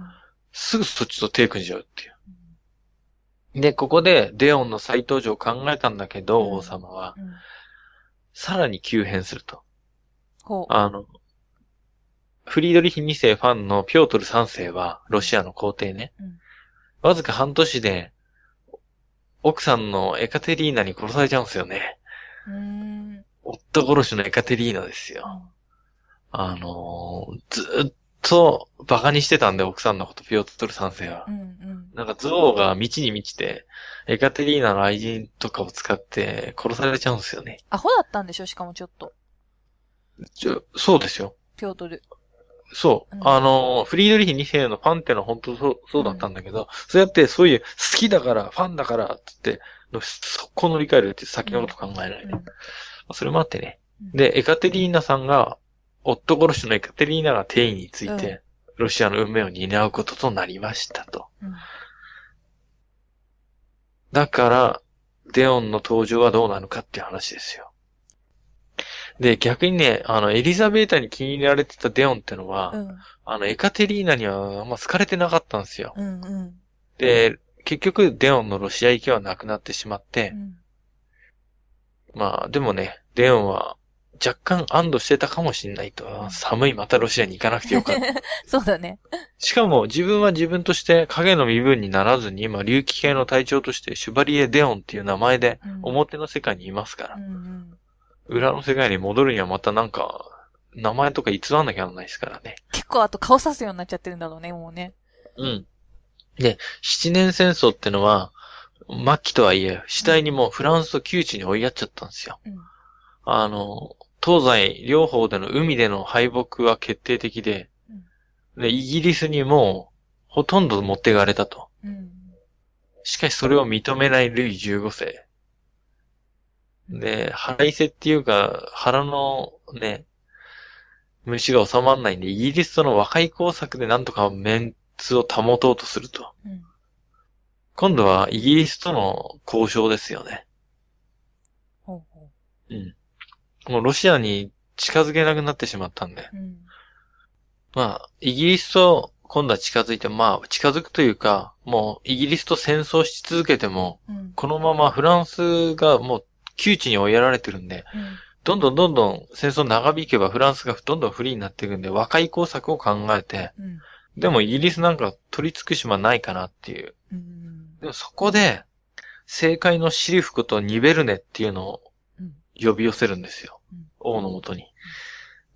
Speaker 2: すぐそっちと手組んじゃうっていう。で、ここでデオンの再登場を考えたんだけど、
Speaker 1: うん
Speaker 2: 王様は、
Speaker 1: うん。
Speaker 2: さらに急変すると。あの、フリードリヒ2世ファンのピョートル3世は、ロシアの皇帝ね。
Speaker 1: うん
Speaker 2: わずか半年で、奥さんのエカテリーナに殺されちゃうんですよね。
Speaker 1: うーん。
Speaker 2: 夫殺しのエカテリーナですよ。あのーずーっと馬鹿にしてたんで、奥さんのこと、ピョートル3世は
Speaker 1: う。んうん。
Speaker 2: なんか憎悪が満ちに満ちて、エカテリーナの愛人とかを使って殺されちゃうんですよね。
Speaker 1: アホだったんでしょしかもちょっと。
Speaker 2: ちょそうですよ。
Speaker 1: ピョートル。
Speaker 2: そう。
Speaker 1: うん
Speaker 2: あの、フリードリヒ2世のファンってのは本当そう、そうだったんだけど、そうやってそういう好きだから、ファンだから、つって、そこ乗り換えるって先のこと考えない。
Speaker 1: うん
Speaker 2: それもあってね。
Speaker 1: うん
Speaker 2: で、エカテリーナさんが、夫殺しのエカテリーナが帝位について、ロシアの運命を担うこととなりましたと。
Speaker 1: うん
Speaker 2: だから、デオンの登場はどうなのかっていう話ですよ。で、逆にね、あの、エリザベータに気に入られてたデオンってのは、
Speaker 1: うん。
Speaker 2: あの、エカテリーナにはあんま好かれてなかったんですよ。
Speaker 1: うん。うん。
Speaker 2: で、結局、デオンのロシア行きはなくなってしまって、
Speaker 1: うん。
Speaker 2: まあ、でもね、デオンは若干安堵してたかもしれないと。寒いまたロシアに行かなくてよかった。*laughs*
Speaker 1: そうだね。
Speaker 2: しかも自分は自分として影の身分にならずに今、竜騎系の隊長としてシュバリエ・デオンっていう名前で
Speaker 1: うん
Speaker 2: 表の世界にいますから
Speaker 1: う。ん。
Speaker 2: 裏の世界に戻るにはまたなんか、名前とか偽らなきゃならないですからね。
Speaker 1: 結構あと顔さすようになっちゃってるんだろうね、もうね。
Speaker 2: うん。で、七年戦争ってのは、末期とはいえ、次第にもうフランスと窮地に追いやっちゃったんですよ。
Speaker 1: うん。
Speaker 2: あの、東西両方での海での敗北は決定的で、で、イギリスにもうほとんど持っていかれたと。
Speaker 1: うん。
Speaker 2: しかしそれを認めないルイ15世。で、腹いせっていうか、腹のね、虫が収まらないんで、イギリスとの和解工作でなんとかメンツを保とうとすると。
Speaker 1: うん。
Speaker 2: 今度はイギリスとの交渉ですよね。
Speaker 1: ほうほ
Speaker 2: うん。もうロシアに近づけなくなってしまったんで。
Speaker 1: う。うん。
Speaker 2: まあ、イギリスと今度は近づいて、まあ、近づくというか、もうイギリスと戦争し続けても、
Speaker 1: うん。
Speaker 2: このままフランスがもう窮地に追いやられてるんで、
Speaker 1: うん。
Speaker 2: どんどんどんどん戦争長引けばフランスがどんどん不利になっていくんで、和解工作を考えて、
Speaker 1: うん。
Speaker 2: でもイギリスなんか取り付く島ないかなっていう。
Speaker 1: うん。
Speaker 2: でもそこで、政界のシリフことニベルネっていうのを
Speaker 1: うん。
Speaker 2: 呼び寄せるんですよ
Speaker 1: うん。
Speaker 2: 王のもとに。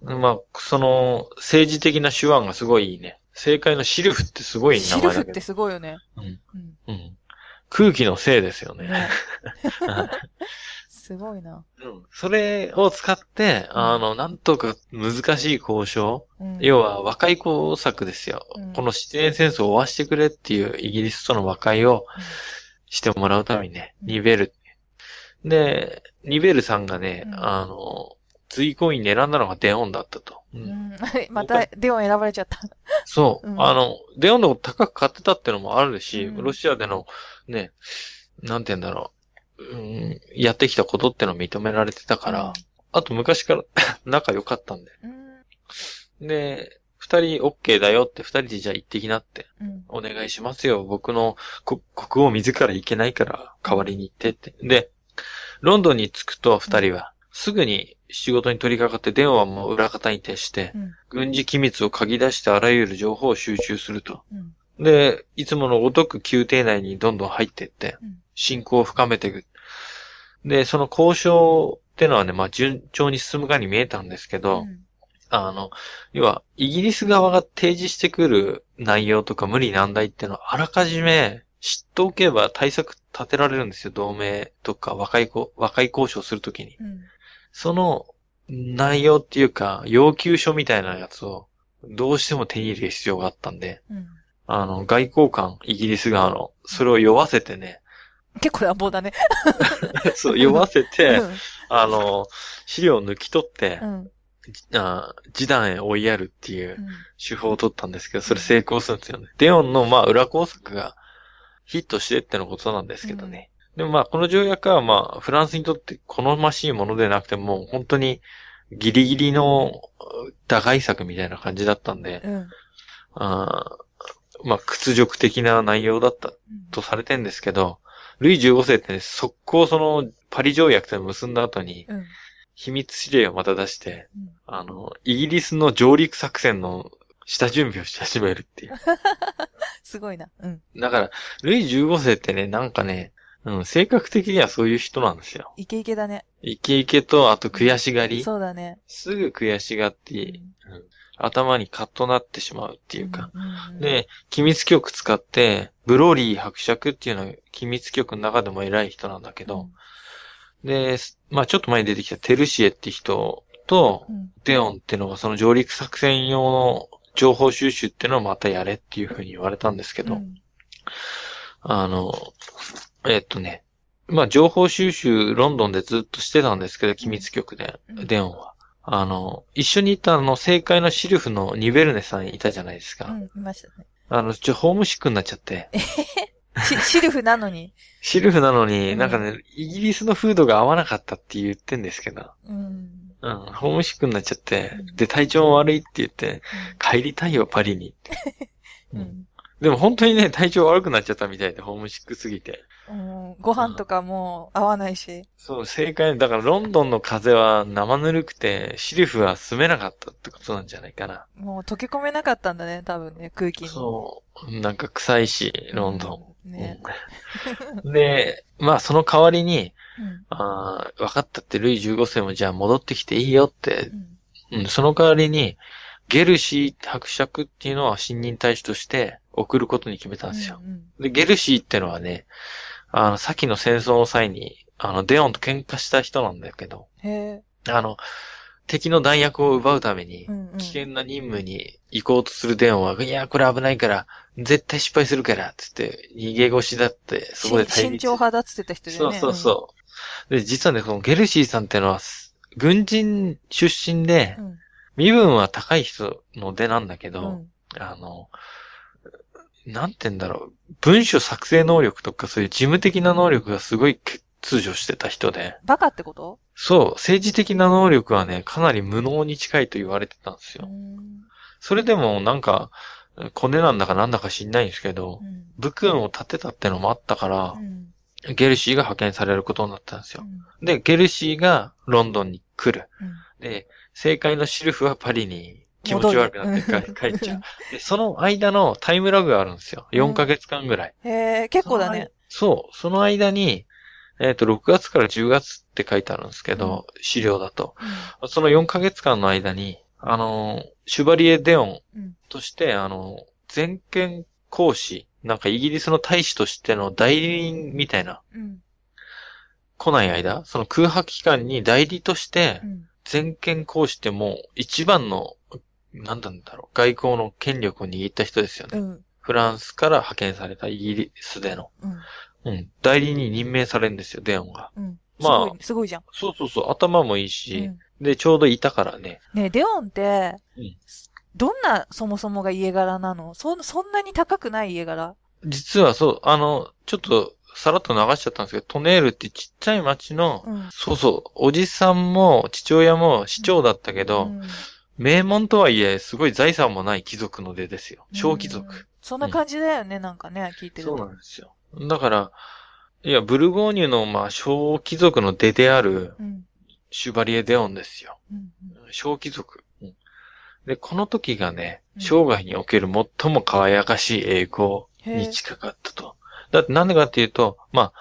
Speaker 2: まあ、その、政治的な手腕がすごいいいね。政界のシルフってすごい名
Speaker 1: シルフって。すごいよね。
Speaker 2: うん。
Speaker 1: うん。
Speaker 2: うん。空気のせいですよね。
Speaker 1: ね *laughs* すごいな。
Speaker 2: うん。それを使って、あの、なんとか難しい交渉。
Speaker 1: うん。
Speaker 2: 要は和解工作ですよ。
Speaker 1: うん
Speaker 2: この七年戦争を終わしてくれっていうイギリスとの和解をしてもらうためにね、
Speaker 1: うん
Speaker 2: ニベル。で、ニベルさんがね、
Speaker 1: うん
Speaker 2: あの、追行員に選んだのがデオンだったと。う
Speaker 1: うんん。*laughs* また、デオン選ばれちゃった。
Speaker 2: そう、
Speaker 1: うん
Speaker 2: あの、デオンの高く買ってたってのもあるし、
Speaker 1: うん
Speaker 2: ロシアでの、ね、なんて言うんだろう、うん、やってきたことってのを認められてたから、あと昔から *laughs* 仲良かったんで。
Speaker 1: うん。
Speaker 2: で、二人 OK だよって二人でじゃあ行ってきなって。
Speaker 1: うん。
Speaker 2: お願いしますよ。僕のこ国王自ら行けないから代わりに行ってって。で、ロンドンに着くと二人はすぐに仕事に取り掛かって電話も裏方に徹して、
Speaker 1: うん。
Speaker 2: 軍事機密を嗅ぎ出してあらゆる情報を収集すると。
Speaker 1: うん。
Speaker 2: で、いつものごとく宮廷内にどんどん入っていって
Speaker 1: うん、
Speaker 2: 進行を深めていく。で、その交渉ってのはね、まあ順調に進むかに見えたんですけど、
Speaker 1: うん
Speaker 2: あの、要は、イギリス側が提示してくる内容とか無理難題ってのは、あらかじめ知っておけば対策立てられるんですよ。同盟とか和解こ和解交渉するときに。
Speaker 1: うん。
Speaker 2: その内容っていうか、要求書みたいなやつを、どうしても手に入れる必要があったんで、
Speaker 1: うん。
Speaker 2: あの、外交官、イギリス側の、それを酔わせてね、
Speaker 1: 結構乱暴だね。*laughs*
Speaker 2: そう、酔わせて、
Speaker 1: うん
Speaker 2: あの、資料を抜き取って
Speaker 1: う、ん。
Speaker 2: あ示談へ追いやるっていう
Speaker 1: うん。
Speaker 2: 手法を取ったんですけど、それ成功するんですよね。デオンの、まあ、裏工作がヒットしてってのことなんですけどね。でもまあ、この条約はまあ、フランスにとって好ましいものでなくても、本当にギリギリの打開策みたいな感じだったんで、
Speaker 1: うん。
Speaker 2: あーまあ、屈辱的な内容だった
Speaker 1: うん
Speaker 2: とされてんですけど、ルイ15世ってね、速攻そのパリ条約で結んだ後に、
Speaker 1: うん。
Speaker 2: 秘密指令をまた出して、
Speaker 1: うん
Speaker 2: あの、イギリスの上陸作戦の下準備をし始めるっていう。*laughs*
Speaker 1: すごいな。うん。
Speaker 2: だから、ルイ15世ってね、なんかね、うん、性格的にはそういう人なんですよ。
Speaker 1: イケイケだね。
Speaker 2: イケイケと、あと悔しがり。
Speaker 1: そうだね。
Speaker 2: すぐ悔しがって、うん頭にカッとなってしまうっていうか。
Speaker 1: うん、うん、
Speaker 2: で、機密局使って、ブローリー伯爵っていうのは機密局の中でも偉い人なんだけど、で、まあちょっと前に出てきたテルシエって人と
Speaker 1: う、ん、
Speaker 2: デオンっていうのがその上陸作戦用の情報収集っていうのをまたやれっていうふうに言われたんですけど、
Speaker 1: うん。
Speaker 2: あの、えっとね、まあ情報収集ロンドンでずっとしてたんですけど、機密局で、
Speaker 1: うん
Speaker 2: デオンは。あの、一緒にいたあの、政界のシルフのニベルネさんいたじゃないですか。
Speaker 1: うん、いましたね。
Speaker 2: あの、ちょ、ホームシックになっちゃって。*laughs*
Speaker 1: しシルフなのに。*laughs*
Speaker 2: シルフなのに、
Speaker 1: うん
Speaker 2: なんかね、イギリスの風土が合わなかったって言ってんですけど。
Speaker 1: うん。
Speaker 2: うん、ホームシックになっちゃって
Speaker 1: うん、
Speaker 2: で、体調悪いって言って、帰りたいよ、パリに。*laughs*
Speaker 1: う
Speaker 2: うんん。でも本当にね、体調悪くなっちゃったみたいで、ホームシックすぎて。
Speaker 1: うん。ご飯とかも合わないし。
Speaker 2: そう、正解。だからロンドンの風は生ぬるくて、シリフは住めなかったってことなんじゃないかな。
Speaker 1: もう溶け込めなかったんだね、多分ね、空気に。
Speaker 2: そう。なんか臭いし、ロンドン。
Speaker 1: ね。
Speaker 2: うんで、まあその代わりに、
Speaker 1: うん。
Speaker 2: ああ、分かったって、ルイ15世もじゃあ戻ってきていいよって
Speaker 1: う、ん。
Speaker 2: うん、その代わりに、ゲルシー伯爵っていうのは新任大使として送ることに決めたんですよ。
Speaker 1: うん
Speaker 2: で、ゲルシーってのはね、あの、先の戦争の際に、あの、デオンと喧嘩した人なんだけど、
Speaker 1: うん。へえ。
Speaker 2: あの、敵の弾薬を奪うために
Speaker 1: う、んうん。
Speaker 2: 危険な任務に行こうとするデオンは、いや、これ危ないから、絶対失敗するから、つって、逃げ腰だって、そこで対立。
Speaker 1: 慎重派だっつってた人だ
Speaker 2: そう
Speaker 1: よね。
Speaker 2: そうそう。で、実はね、このゲルシーさんってのは、軍人出身で
Speaker 1: う、ん。
Speaker 2: 身分は高い人の出なんだけど、
Speaker 1: うん。
Speaker 2: あの、なんて言うんだろう。文書作成能力とかそういう事務的な能力がすごい欠如してた人で、
Speaker 1: バカってこと？
Speaker 2: そう、政治的な能力はね、かなり無能に近いと言われてたんですよ。
Speaker 1: うん。
Speaker 2: それでもなんか、コネなんだかなんだか知んないんですけど
Speaker 1: う、ん。
Speaker 2: 武訓を立てたってのもあったから
Speaker 1: う、ん。
Speaker 2: ゲルシーが派遣されることになったんですよ。
Speaker 1: うん
Speaker 2: で、ゲルシーがロンドンに来る。
Speaker 1: うん
Speaker 2: で、正解のシルフはパリに気持ち悪くなって帰帰っちゃう。で、その間のタイムラグがあるんですよ。4ヶ月間ぐらい。
Speaker 1: へえ、結構だね。
Speaker 2: そう。その間に、えっ、と、6月から10月って書いてあるんですけど、資料だと。その4ヶ月間の間に、あの、シュバリエ・デオン
Speaker 1: うん
Speaker 2: として、あの、全権公使、なんかイギリスの大使としての代理人みたいな、
Speaker 1: うん。
Speaker 2: 来ない間、その空白期間に代理として
Speaker 1: う、ん。
Speaker 2: 全権公使ってもう一番の、なんなんだろう、外交の権力を握った人ですよね。
Speaker 1: うん。
Speaker 2: フランスから派遣されたイギリスでの。
Speaker 1: うん。
Speaker 2: うん。代理に任命されるんですよ、デオンが。
Speaker 1: うん。す
Speaker 2: まあ
Speaker 1: ごい、すごいじゃん。
Speaker 2: そうそうそう、頭もいいうし、
Speaker 1: ん
Speaker 2: で、ちょうどいたからね。
Speaker 1: ねえデオンって
Speaker 2: うん、
Speaker 1: どんなそもそもが家柄なの？そ、そんなに高くない家柄？
Speaker 2: 実はそう、あの、ちょっと、さらっと流しちゃったんですけど、トネールってちっちゃい町の、
Speaker 1: うん。
Speaker 2: そうそう、おじさんも父親も市長だったけど、
Speaker 1: うん
Speaker 2: 名門とはいえ、すごい財産もない貴族の出ですよ。小貴族。
Speaker 1: うんそんな感じだよね、なんかね、聞いてると。
Speaker 2: そうなんですよ。だから、いや、ブルゴーニュの、まあ、小貴族の出である、
Speaker 1: うん。
Speaker 2: シュバリエ・デオンですよ。
Speaker 1: うん。
Speaker 2: 小貴族。うんで、この時がね、
Speaker 1: うん
Speaker 2: 生涯における最も輝かしい栄光に近かったと。だってなんでかっていうと、まあ、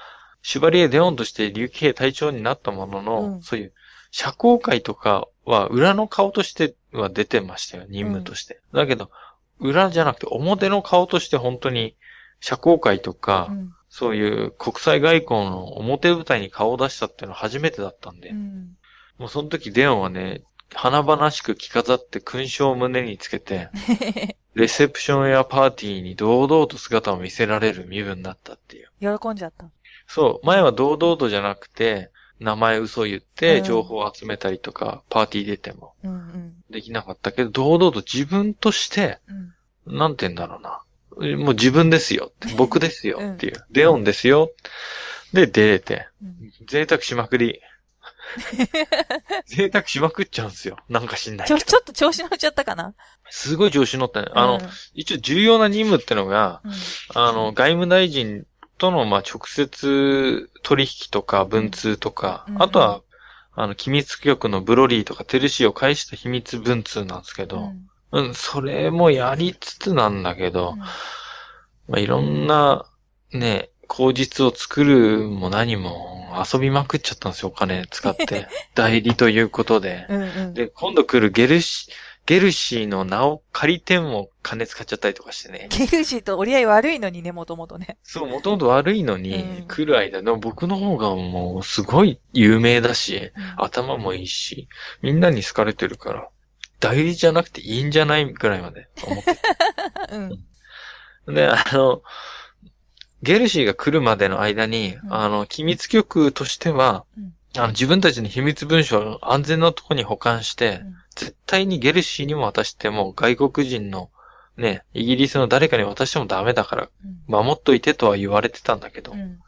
Speaker 2: シュバリエ・デオンとして竜騎兵隊長になったものの、
Speaker 1: うん
Speaker 2: そういう社交界とかは裏の顔としては出てましたよ、任務として。だけど、裏じゃなくて表の顔として本当に社交界とか、
Speaker 1: うん。
Speaker 2: そういう国際外交の表舞台に顔を出したっていうのは初めてだったんで、
Speaker 1: うん。
Speaker 2: もうその時デオンはね、華々しく着飾って勲章を胸につけて、*laughs* レセプションやパーティーに堂々と姿を見せられる身分だったっていう。
Speaker 1: 喜んじゃった。
Speaker 2: そう、前は堂々とじゃなくて、名前嘘言っ
Speaker 1: う
Speaker 2: て
Speaker 1: ん
Speaker 2: 情報を集めたりとか、パーティー出ても。できなかったけど、堂々と自分として、
Speaker 1: うん。
Speaker 2: なんて言うんだろうな。もう自分ですよ。*laughs* 僕ですよっていう。デオンですよ。で、出れて。
Speaker 1: うん
Speaker 2: 贅沢しまくり。*laughs* 贅沢しまくっちゃうんですよ。なんか知んない
Speaker 1: ちょ。ちょっと調子乗っちゃったかな？
Speaker 2: すごい調子乗ったね。あの、
Speaker 1: うん
Speaker 2: 一応重要な任務ってのが、
Speaker 1: うん
Speaker 2: あの、外務大臣との、まあ、直接取引とか文通とか、
Speaker 1: うん
Speaker 2: あとは、あの、機密局のブロリーとかテルシーを介した秘密文通なんですけど、
Speaker 1: うん
Speaker 2: うん、それもやりつつなんだけど、まあ、いろんな、ね、口実を作るも何も遊びまくっちゃったんですよ、お金使って。*laughs* 代理ということで。
Speaker 1: うんうん。
Speaker 2: で、今度来るゲルシ、ゲルシーの名を借りても金使っちゃったりとかしてね。
Speaker 1: ゲルシーと折り合い悪いのにね、もともとね。
Speaker 2: そう、もともと悪いのに、
Speaker 1: うん
Speaker 2: 来る間、でも僕の方がもうすごい有名だし、
Speaker 1: うん
Speaker 2: 頭もいいし、みんなに好かれてるから、代理じゃなくていいんじゃないくらいまで思って *laughs*
Speaker 1: うん。
Speaker 2: で、あの、ゲルシーが来るまでの間に、
Speaker 1: うん
Speaker 2: あの、機密局としては、
Speaker 1: うん
Speaker 2: あの、自分たちの秘密文書を安全なとこに保管して、
Speaker 1: うん
Speaker 2: 絶対にゲルシーにも渡しても、外国人の、ね、イギリスの誰かに渡してもダメだから、
Speaker 1: うん
Speaker 2: 守っといてとは言われてたんだけど、
Speaker 1: うん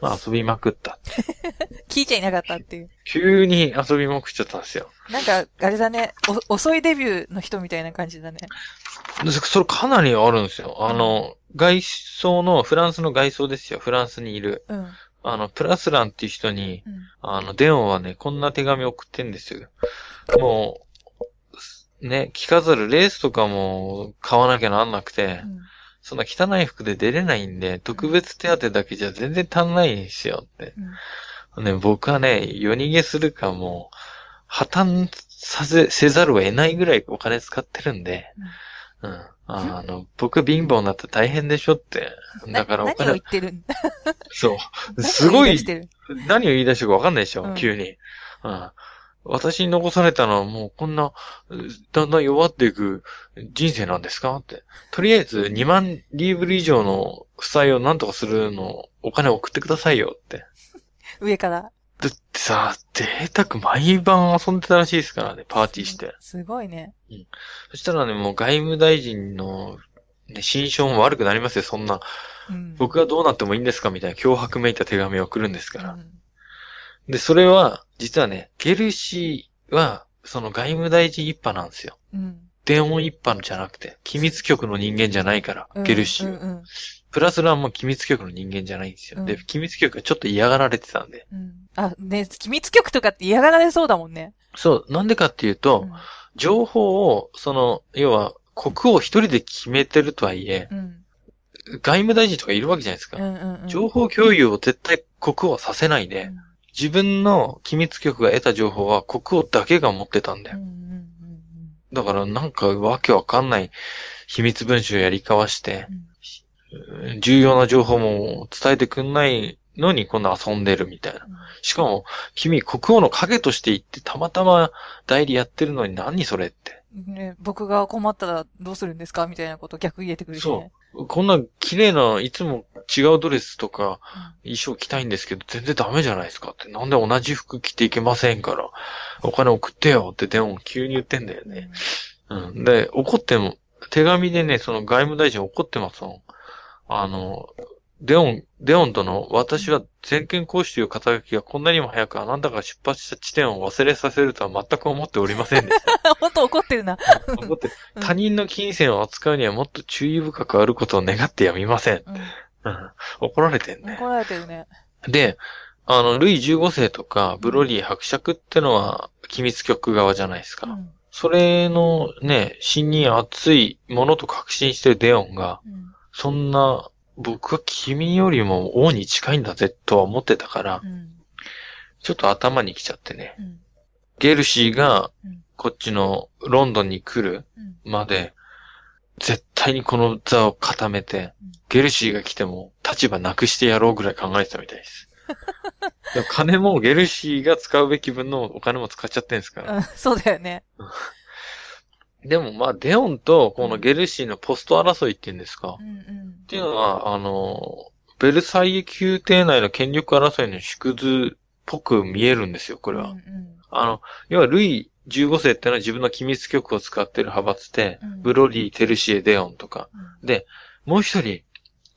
Speaker 2: まあ遊びまくった。*laughs*
Speaker 1: 聞いちゃいなかったっていう。
Speaker 2: 急に遊びまくっちゃったんですよ。
Speaker 1: なんか、あれだね、お遅いデビューの人みたいな感じだね。
Speaker 2: でそれかなりあるんですよ。あの、外装の、フランスの外装ですよ。フランスにいる。
Speaker 1: うん。
Speaker 2: あの、プラスランっていう人に、
Speaker 1: うん。
Speaker 2: あの、デオンはね、こんな手紙送ってんですよ。もう、ね、着飾るレースとかも買わなきゃなんなくて
Speaker 1: う、ん
Speaker 2: そんな汚い服で出れないんで、特別手当だけじゃ全然足んないんですよって。
Speaker 1: うん
Speaker 2: ね、僕はね、夜逃げするかもう、破綻させ、せざるを得ないぐらいお金使ってるんで、うん。あの、僕貧乏になったら大変でしょって。だからお
Speaker 1: な何を
Speaker 2: 金
Speaker 1: 言、ってるんだ？
Speaker 2: そう。すごい
Speaker 1: 何を言出し、てる
Speaker 2: かわかんないでしょ、
Speaker 1: うん
Speaker 2: 急に。うん。私に残されたのはもうこんな、うだんだん弱っていく人生なんですか？って。とりあえず2万リーブル以上の負債をなんとかするのお金送ってくださいよって。*laughs*
Speaker 1: 上から。
Speaker 2: だってさ、贅沢毎晩遊んでたらしいですからね、パーティーして。
Speaker 1: すごいね。
Speaker 2: そしたらね、もう外務大臣の、ね、心象も悪くなりますよ、そんな。
Speaker 1: うん。
Speaker 2: 僕がどうなってもいいんですか？みたいな脅迫めいた手紙を送るんですから。
Speaker 1: うん
Speaker 2: で、それは、実はね、ゲルシーは、その外務大臣一派なんですよ。
Speaker 1: うん。
Speaker 2: 電音一派じゃなくて、機密局の人間じゃないから、
Speaker 1: うん
Speaker 2: ゲルシーは。
Speaker 1: うんうん
Speaker 2: プラスランも機密局の人間じゃないんですよ。
Speaker 1: うん
Speaker 2: で、機密局がちょっと嫌がられてたんで。
Speaker 1: うん。あ、ね、機密局とかって嫌がられそうだもんね。
Speaker 2: そう、なんでかっていうと、
Speaker 1: うん
Speaker 2: 情報を、その、要は、国王一人で決めてるとはいえ、
Speaker 1: うん。
Speaker 2: 外務大臣とかいるわけじゃないですか。
Speaker 1: うんうんうん。
Speaker 2: 情報共有を絶対国王はさせないで、
Speaker 1: うん
Speaker 2: 自分の機密局が得た情報は国王だけが持ってたんだよ。だからなんかわけわかんない秘密文書やり交わして
Speaker 1: う、ん
Speaker 2: 重要な情報も伝えてくんないのに今度遊んでるみたいな。
Speaker 1: うん
Speaker 2: しかも、君国王の影として行ってたまたま代理やってるのに何それって。
Speaker 1: ね、僕が困ったらどうするんですかみたいなこと逆入れてくるしね。
Speaker 2: こんな綺麗ないつも違うドレスとか衣装着たいんですけど全然ダメじゃないですかって。なんで同じ服着ていけませんから、お金送ってよって電話急に言ってんだよ
Speaker 1: うん
Speaker 2: ね。うん。で、怒っても、手紙でね、その外務大臣怒ってますもん。あの、デオン、デオンとの、私は全権行使という肩書きがこんなにも早くあなたが出発した地点を忘れさせるとは全く思っておりませんでし *laughs*
Speaker 1: 本当怒ってるな。
Speaker 2: た。怒って
Speaker 1: うん
Speaker 2: 他人の金銭を扱うにはもっと注意深くあることを願ってやみません。
Speaker 1: う
Speaker 2: うん怒られてん
Speaker 1: ん。
Speaker 2: ね。
Speaker 1: 怒られてるね。
Speaker 2: で、あの、ルイ15世とか、ブロリー伯爵ってのは、機密局側じゃないですか。
Speaker 1: うん。
Speaker 2: それのね、信任熱いものと確信してるデオンが、
Speaker 1: うん。
Speaker 2: そんな、僕は君よりも王に近いんだぜとは思ってたから
Speaker 1: う、ん。
Speaker 2: ちょっと頭に来ちゃってね。
Speaker 1: うん。
Speaker 2: ゲルシーが
Speaker 1: うん、
Speaker 2: こっちのロンドンに来る
Speaker 1: うん。
Speaker 2: まで、絶対にこの座を固めて
Speaker 1: うん、
Speaker 2: ゲルシーが来ても立場なくしてやろうぐらい考えてたみたいです。*laughs* でも金もゲルシーが使うべき分のお金も使っちゃってんですから。
Speaker 1: うん。そうだよね。*laughs*
Speaker 2: でもまあ、デオンとこのゲルシーのポスト争いっていうんですか。
Speaker 1: うんうん
Speaker 2: っ。ていうのは、あの、ベルサイユ宮廷内の権力争いの縮図っぽく見えるんですよ、これは。
Speaker 1: うんうん
Speaker 2: あの、要はルイ15世ってのは自分の機密局を使ってる派閥で、
Speaker 1: うん
Speaker 2: ブロリー、テルシエ、デオンとか。
Speaker 1: うん
Speaker 2: で、もう一人、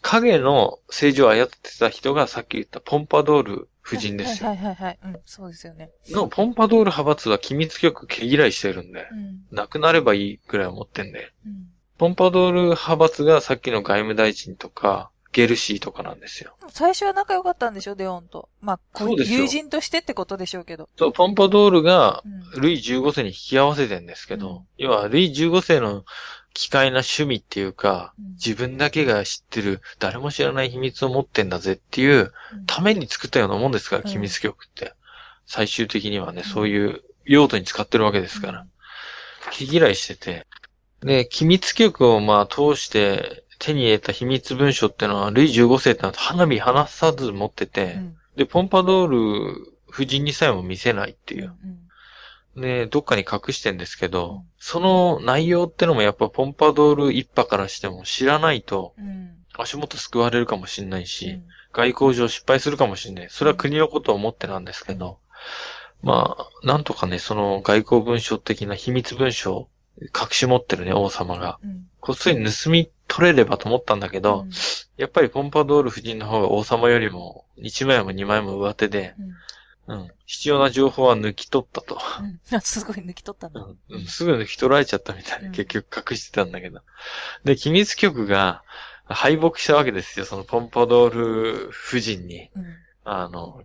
Speaker 2: 影の政治を操ってた人がさっき言ったポンパドール夫人ですよ。
Speaker 1: はいはいはいはい。うん、そうですよね。
Speaker 2: の、ポンパドール派閥は機密局毛嫌いしてるんで、
Speaker 1: うん。
Speaker 2: なくなればいいくらい思ってんで。
Speaker 1: うん。
Speaker 2: ポンパドール派閥がさっきの外務大臣とか、ゲルシーとかなんですよ。
Speaker 1: 最初は仲良かったんでしょ、デオンと。まあ、こ
Speaker 2: そうで
Speaker 1: 友人としてってことでしょうけど。
Speaker 2: そう、ポンパドールが
Speaker 1: う、ん。
Speaker 2: ルイ15世に引き合わせてんですけど、
Speaker 1: うん
Speaker 2: 要は、ルイ15世の奇怪な趣味っていうか、
Speaker 1: うん
Speaker 2: 自分だけが知ってる、誰も知らない秘密を持ってんだぜっていう、ために作ったようなもんですから、
Speaker 1: うん
Speaker 2: 機密局って。最終的にはね、
Speaker 1: うん
Speaker 2: そういう用途に使ってるわけですから。毛嫌いしてて。で、機密局をまあ通して手に入れた秘密文書ってのは、ルイ15世ってのは花火離さず持ってて、
Speaker 1: うん。
Speaker 2: で、ポンパドール夫人にさえも見せないっていう。
Speaker 1: うん。
Speaker 2: で、どっかに隠してんですけど、
Speaker 1: うん
Speaker 2: その内容ってのもやっぱポンパドール一派からしても知らないと
Speaker 1: うん。
Speaker 2: 足元救われるかもしれないし、
Speaker 1: うん
Speaker 2: 外交上失敗するかもしれない。それは国のことを思ってなんですけど、まあ、なんとかね、その外交文書的な秘密文書を隠し持ってるね、王様が。
Speaker 1: うん。
Speaker 2: こっそり盗み取れればと思ったんだけど、
Speaker 1: うん
Speaker 2: やっぱりポンパドール夫人の方が王様よりも1枚も2枚も上手で、
Speaker 1: うん。
Speaker 2: うん。必要な情報は抜き取ったと。
Speaker 1: うん。*laughs* すごい抜き取ったんだ。
Speaker 2: うんうんすぐ抜き取られちゃったみたい結局隠してたんだけど。で、機密局が敗北したわけですよ。そのポンパドール夫人に。
Speaker 1: うん。
Speaker 2: あの、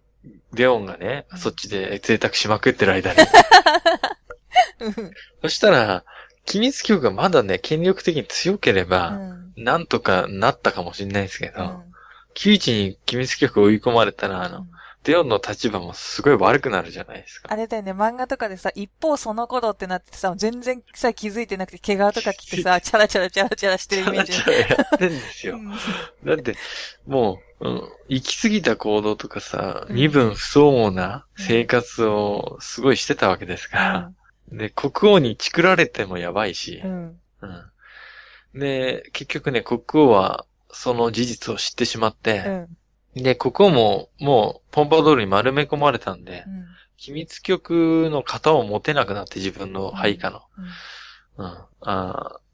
Speaker 2: レオンがね、
Speaker 1: うん
Speaker 2: そっちで贅沢しまくってる間に。
Speaker 1: うん。
Speaker 2: そしたら、機密局がまだね、権力的に強けれ
Speaker 1: う
Speaker 2: ば、
Speaker 1: ん。
Speaker 2: なんとかなったかもしれないですけど、
Speaker 1: うん
Speaker 2: 窮地に機密局を追い込まれたら、あの、
Speaker 1: うん
Speaker 2: レオンの立場もすごい悪くなるじゃないですか。
Speaker 1: あれだよね、漫画とかでさ、一方その頃ってなってさ、全然さ、気づいてなくて、毛皮とか着てさ、*laughs* チャラチャラチャラチャラしてるイメージ。
Speaker 2: チャラチャラやってんですよ
Speaker 1: う。ん
Speaker 2: だって、もう、うん、行き過ぎた行動とかさ、
Speaker 1: うん
Speaker 2: 身分不相応な生活をすごいしてたわけですから。で、国王にチクられてもやばいし
Speaker 1: う、ん。
Speaker 2: うん。で、結局ね、国王はその事実を知ってしまっ
Speaker 1: う
Speaker 2: て、
Speaker 1: ん。
Speaker 2: で、国王ももうポンパドールに丸め込まれたんで、
Speaker 1: うん。
Speaker 2: 機密局の型を持てなくなって自分の配下の。
Speaker 1: うん
Speaker 2: うん。あー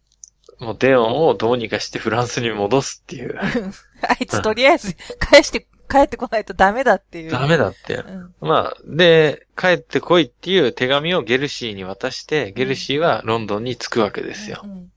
Speaker 2: もうデオンをどうにかしてフランスに戻すっていう。*laughs*
Speaker 1: あいつとりあえず、返して、帰ってこないとダメだっていう。
Speaker 2: ダメだって。
Speaker 1: うん。
Speaker 2: まあ、で、帰ってこいっていう手紙をゲルシーに渡して、ゲルシーはロンドンに着くわけですよ。
Speaker 1: うん。